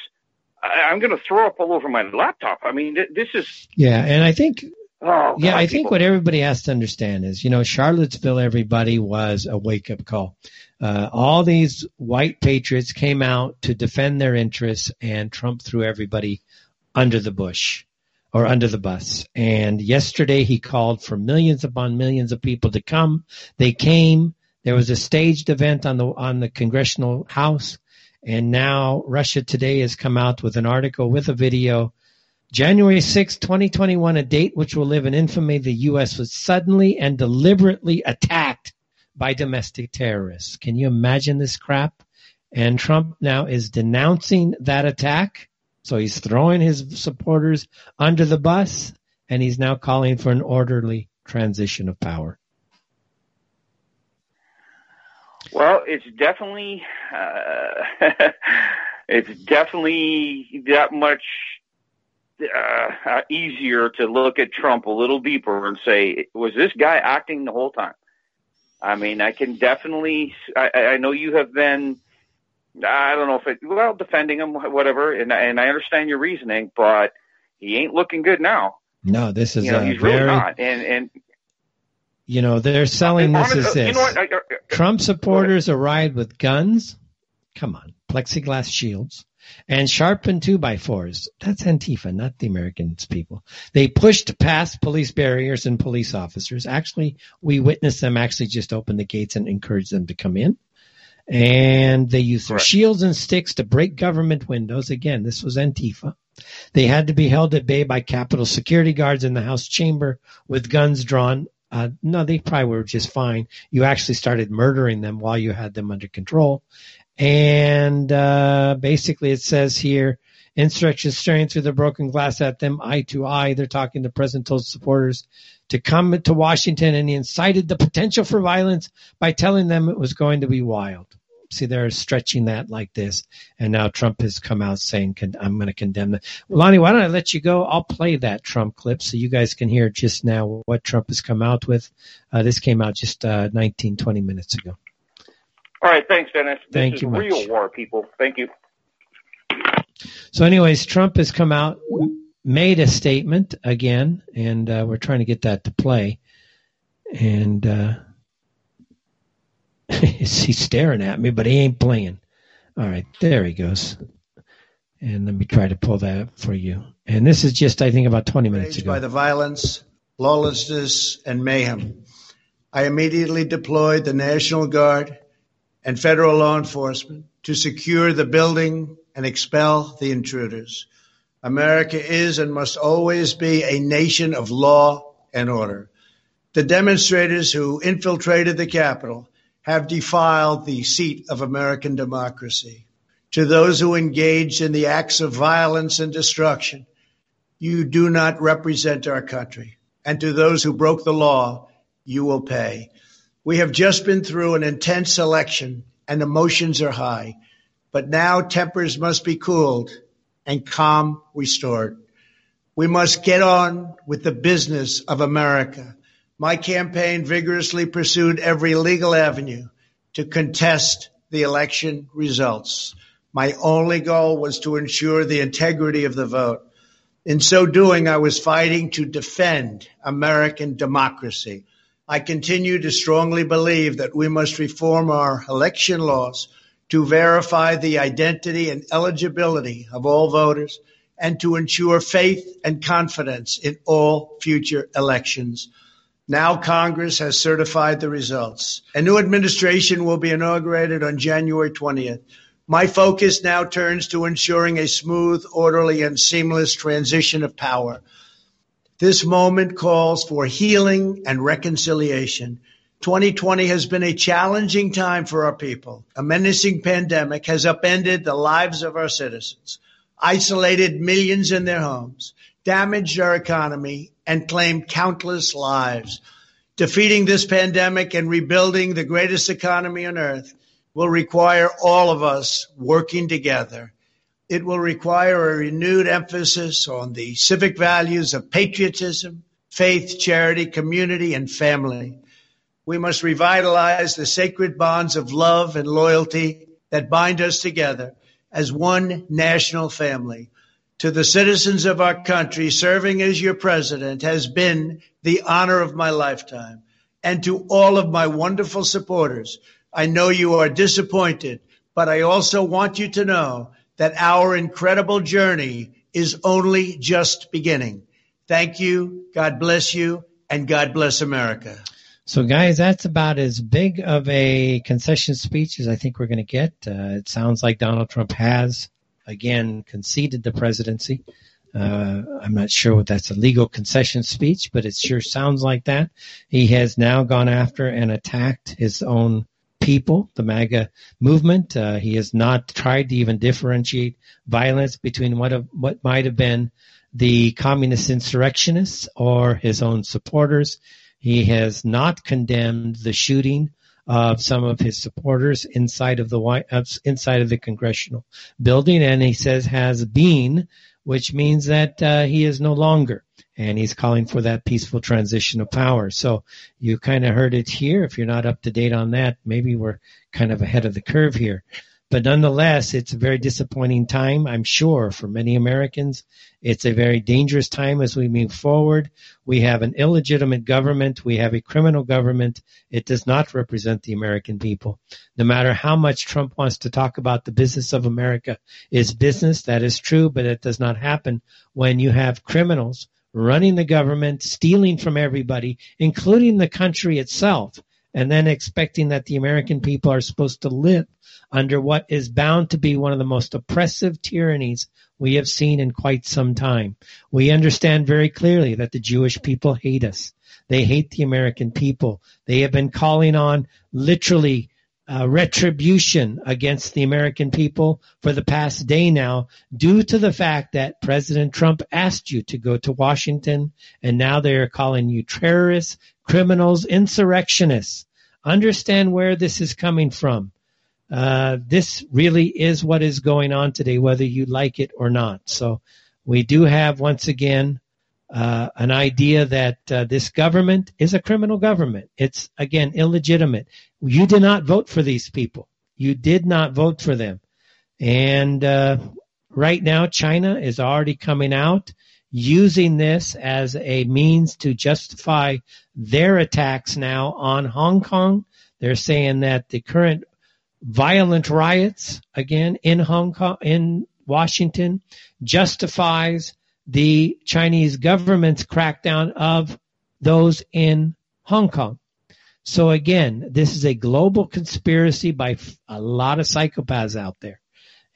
I, I'm going to throw up all over my laptop. I mean, th- this is. Yeah, and I think Oh, yeah, God, I think people- what everybody has to understand is, you know, Charlottesville, everybody was a wake up call. Uh, all these white patriots came out to defend their interests, and Trump threw everybody under the bush or under the bus. And yesterday he called for millions upon millions of people to come. They came. There was a staged event on the on the congressional house, and now Russia Today has come out with an article with a video January 6, 2021, a date which will live in infamy, the U.S. was suddenly and deliberately attacked by domestic terrorists. Can you imagine this crap? And Trump now is denouncing that attack. So he's throwing his supporters under the bus and he's now calling for an orderly transition of power. Well, it's definitely uh, <laughs> it's definitely that much uh, uh, easier to look at Trump a little deeper and say, was this guy acting the whole time? I mean, I can definitely. I, I know you have been. I don't know if it. Well, defending him, whatever, and and I understand your reasoning, but he ain't looking good now. No, this is You know, a he's very, really not. And and you know, they're selling this honest- as you this. know what? I- I- Trump supporters arrived with guns. Come on, plexiglass shields and sharpened two by fours. That's Antifa, not the Americans people. They pushed past police barriers and police officers. Actually, we witnessed them actually just open the gates and encourage them to come in. And they used their shields and sticks to break government windows. Again, this was Antifa. They had to be held at bay by Capitol security guards in the House chamber with guns drawn. Uh, no, they probably were just fine. You actually started murdering them while you had them under control. And uh, basically, it says here insurrections staring through the broken glass at them, eye to eye. They're talking to President told supporters to come to Washington, and he incited the potential for violence by telling them it was going to be wild. See, they're stretching that like this, and now Trump has come out saying, "I'm going to condemn that." Lonnie, why don't I let you go? I'll play that Trump clip so you guys can hear just now what Trump has come out with. Uh, this came out just uh, 19, 20 minutes ago. All right, thanks, Dennis. This Thank is you much. real war, people. Thank you. So, anyways, Trump has come out, made a statement again, and uh, we're trying to get that to play. And uh, <laughs> he's staring at me, but he ain't playing. All right, there he goes. And let me try to pull that up for you. And this is just, I think, about 20 minutes ago. by the violence, lawlessness, and mayhem. I immediately deployed the National Guard and federal law enforcement to secure the building and expel the intruders. America is and must always be a nation of law and order. The demonstrators who infiltrated the Capitol have defiled the seat of American democracy. To those who engaged in the acts of violence and destruction, you do not represent our country. And to those who broke the law, you will pay. We have just been through an intense election and emotions are high, but now tempers must be cooled and calm restored. We must get on with the business of America. My campaign vigorously pursued every legal avenue to contest the election results. My only goal was to ensure the integrity of the vote. In so doing, I was fighting to defend American democracy. I continue to strongly believe that we must reform our election laws to verify the identity and eligibility of all voters and to ensure faith and confidence in all future elections. Now Congress has certified the results. A new administration will be inaugurated on January 20th. My focus now turns to ensuring a smooth, orderly, and seamless transition of power. This moment calls for healing and reconciliation. 2020 has been a challenging time for our people. A menacing pandemic has upended the lives of our citizens, isolated millions in their homes, damaged our economy, and claimed countless lives. Defeating this pandemic and rebuilding the greatest economy on earth will require all of us working together. It will require a renewed emphasis on the civic values of patriotism, faith, charity, community, and family. We must revitalize the sacred bonds of love and loyalty that bind us together as one national family. To the citizens of our country, serving as your president has been the honor of my lifetime. And to all of my wonderful supporters, I know you are disappointed, but I also want you to know that our incredible journey is only just beginning. Thank you. God bless you and God bless America. So, guys, that's about as big of a concession speech as I think we're going to get. Uh, it sounds like Donald Trump has, again, conceded the presidency. Uh, I'm not sure what that's a legal concession speech, but it sure sounds like that. He has now gone after and attacked his own people, the MAGA movement. Uh, he has not tried to even differentiate violence between what have, what might have been the communist insurrectionists or his own supporters. He has not condemned the shooting of some of his supporters inside of the White, inside of the congressional building, and he says has been, which means that uh, he is no longer and he's calling for that peaceful transition of power. So you kind of heard it here. If you're not up to date on that, maybe we're kind of ahead of the curve here. But nonetheless, it's a very disappointing time, I'm sure, for many Americans. It's a very dangerous time as we move forward. We have an illegitimate government. We have a criminal government. It does not represent the American people. No matter how much Trump wants to talk about the business of America is business, that is true, but it does not happen when you have criminals running the government, stealing from everybody, including the country itself, and then expecting that the American people are supposed to live under what is bound to be one of the most oppressive tyrannies we have seen in quite some time. We understand very clearly that the Jewish people hate us. They hate the American people. They have been calling on literally uh, retribution against the American people for the past day now due to the fact that President Trump asked you to go to Washington and now they are calling you terrorists, criminals, insurrectionists. Understand where this is coming from. Uh, this really is what is going on today, whether you like it or not. So we do have once again uh, an idea that uh, this government is a criminal government. It's again illegitimate. You did not vote for these people. You did not vote for them. And uh, right now, China is already coming out using this as a means to justify their attacks now on Hong Kong. They're saying that the current violent riots again in Hong Kong, in Washington, justifies the Chinese government's crackdown of those in Hong Kong. So again, this is a global conspiracy by a lot of psychopaths out there.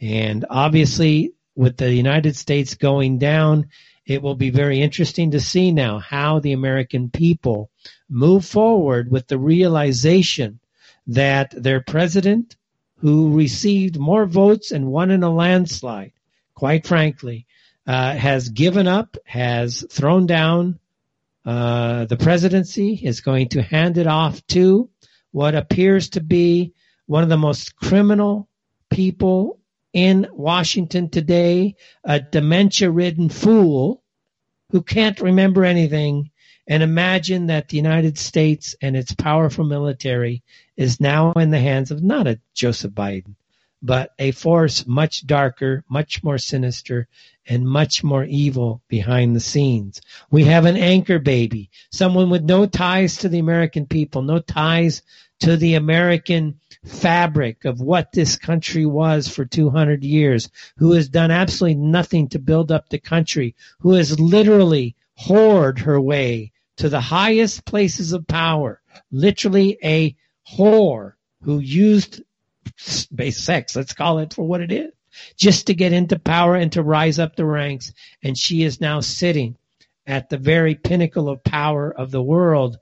And obviously with the United States going down, it will be very interesting to see now how the American people move forward with the realization that their president, who received more votes and won in a landslide, quite frankly, uh, has given up, has thrown down uh, the presidency, is going to hand it off to what appears to be one of the most criminal people in Washington today, a dementia ridden fool who can't remember anything and imagine that the United States and its powerful military is now in the hands of not a Joseph Biden, but a force much darker, much more sinister, and much more evil behind the scenes. We have an anchor baby, someone with no ties to the American people, no ties to the American fabric of what this country was for 200 years, who has done absolutely nothing to build up the country, who has literally whored her way to the highest places of power, literally a whore who used base sex, let's call it for what it is, just to get into power and to rise up the ranks. And she is now sitting at the very pinnacle of power of the world.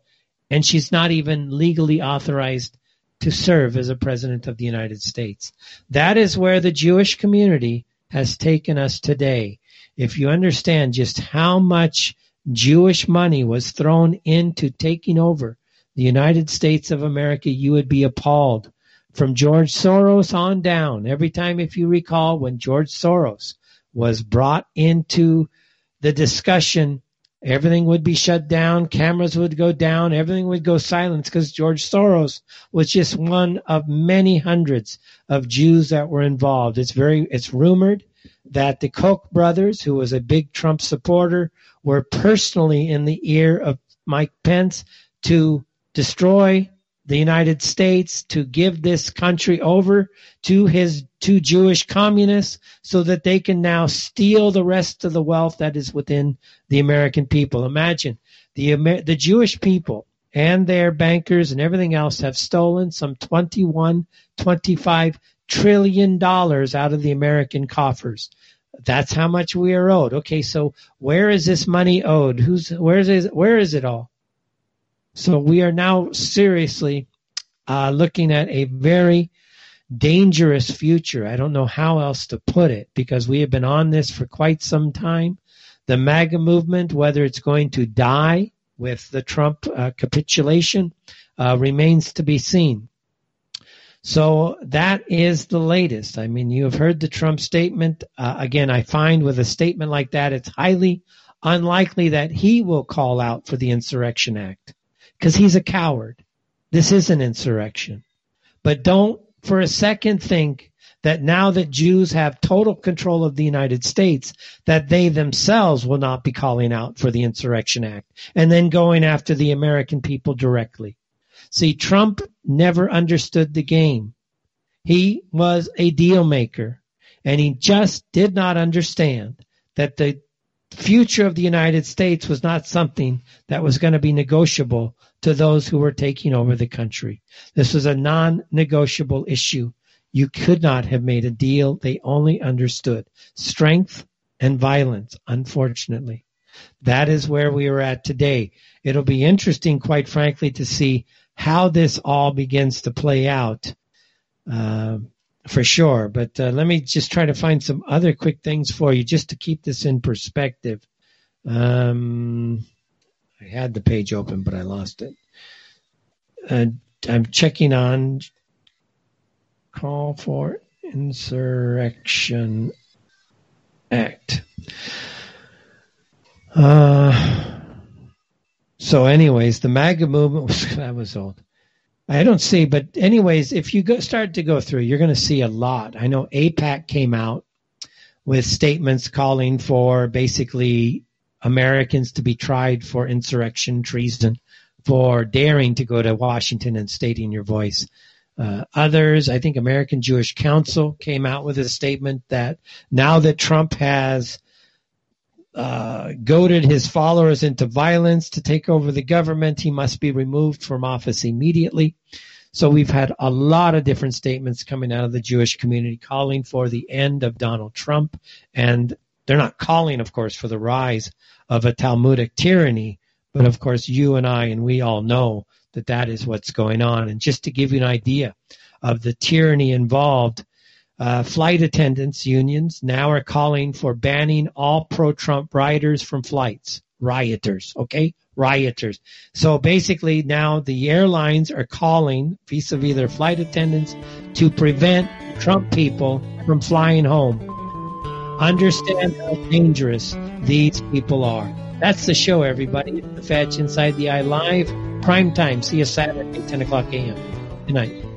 And she's not even legally authorized to serve as a president of the United States. That is where the Jewish community has taken us today. If you understand just how much Jewish money was thrown into taking over the United States of America, you would be appalled. From George Soros on down, every time, if you recall, when George Soros was brought into the discussion, everything would be shut down, cameras would go down, everything would go silent because George Soros was just one of many hundreds of Jews that were involved. It's very, it's rumored that the Koch brothers, who was a big Trump supporter, were personally in the ear of Mike Pence to destroy the United States, to give this country over to his two Jewish communists so that they can now steal the rest of the wealth that is within the American people. Imagine the Amer- the Jewish people and their bankers and everything else have stolen some 21 25 trillion dollars out of the American coffers. That's how much we are owed. Okay, so where is this money owed? Who's where is where is it all? So we are now seriously uh, looking at a very dangerous future. I don't know how else to put it because we have been on this for quite some time. The MAGA movement, whether it's going to die with the Trump uh, capitulation, uh, remains to be seen. So that is the latest. I mean, you have heard the Trump statement. Uh, again, I find with a statement like that, it's highly unlikely that he will call out for the Insurrection Act because he's a coward. This is an insurrection. But don't for a second think that now that Jews have total control of the United States, that they themselves will not be calling out for the Insurrection Act and then going after the American people directly. See, Trump never understood the game. He was a deal maker and he just did not understand that the future of the United States was not something that was going to be negotiable to those who were taking over the country. This was a non negotiable issue. You could not have made a deal. They only understood strength and violence, unfortunately. That is where we are at today. It'll be interesting, quite frankly, to see how this all begins to play out. Uh, for sure. But uh, let me just try to find some other quick things for you just to keep this in perspective. Um, I had the page open, but I lost it. Uh, I'm checking on call for insurrection act. Uh, so, anyways, the MAGA movement was <laughs> that was old. I don't see, but anyways, if you go, start to go through, you're going to see a lot. I know AIPAC came out with statements calling for basically Americans to be tried for insurrection, treason, for daring to go to Washington and stating your voice. Uh, others, I think American Jewish Council came out with a statement that now that Trump has uh, goaded his followers into violence to take over the government. He must be removed from office immediately. So we've had a lot of different statements coming out of the Jewish community calling for the end of Donald Trump. And they're not calling, of course, for the rise of a Talmudic tyranny. But of course, you and I and we all know that that is what's going on. And just to give you an idea of the tyranny involved, uh, flight attendants unions now are calling for banning all pro-Trump riders from flights. Rioters, okay? Rioters. So basically now the airlines are calling vis-a-vis their flight attendants to prevent Trump people from flying home. Understand how dangerous these people are. That's the show, everybody. The Fetch Inside the Eye Live. Prime time. See you Saturday, 10 o'clock a.m. Good night.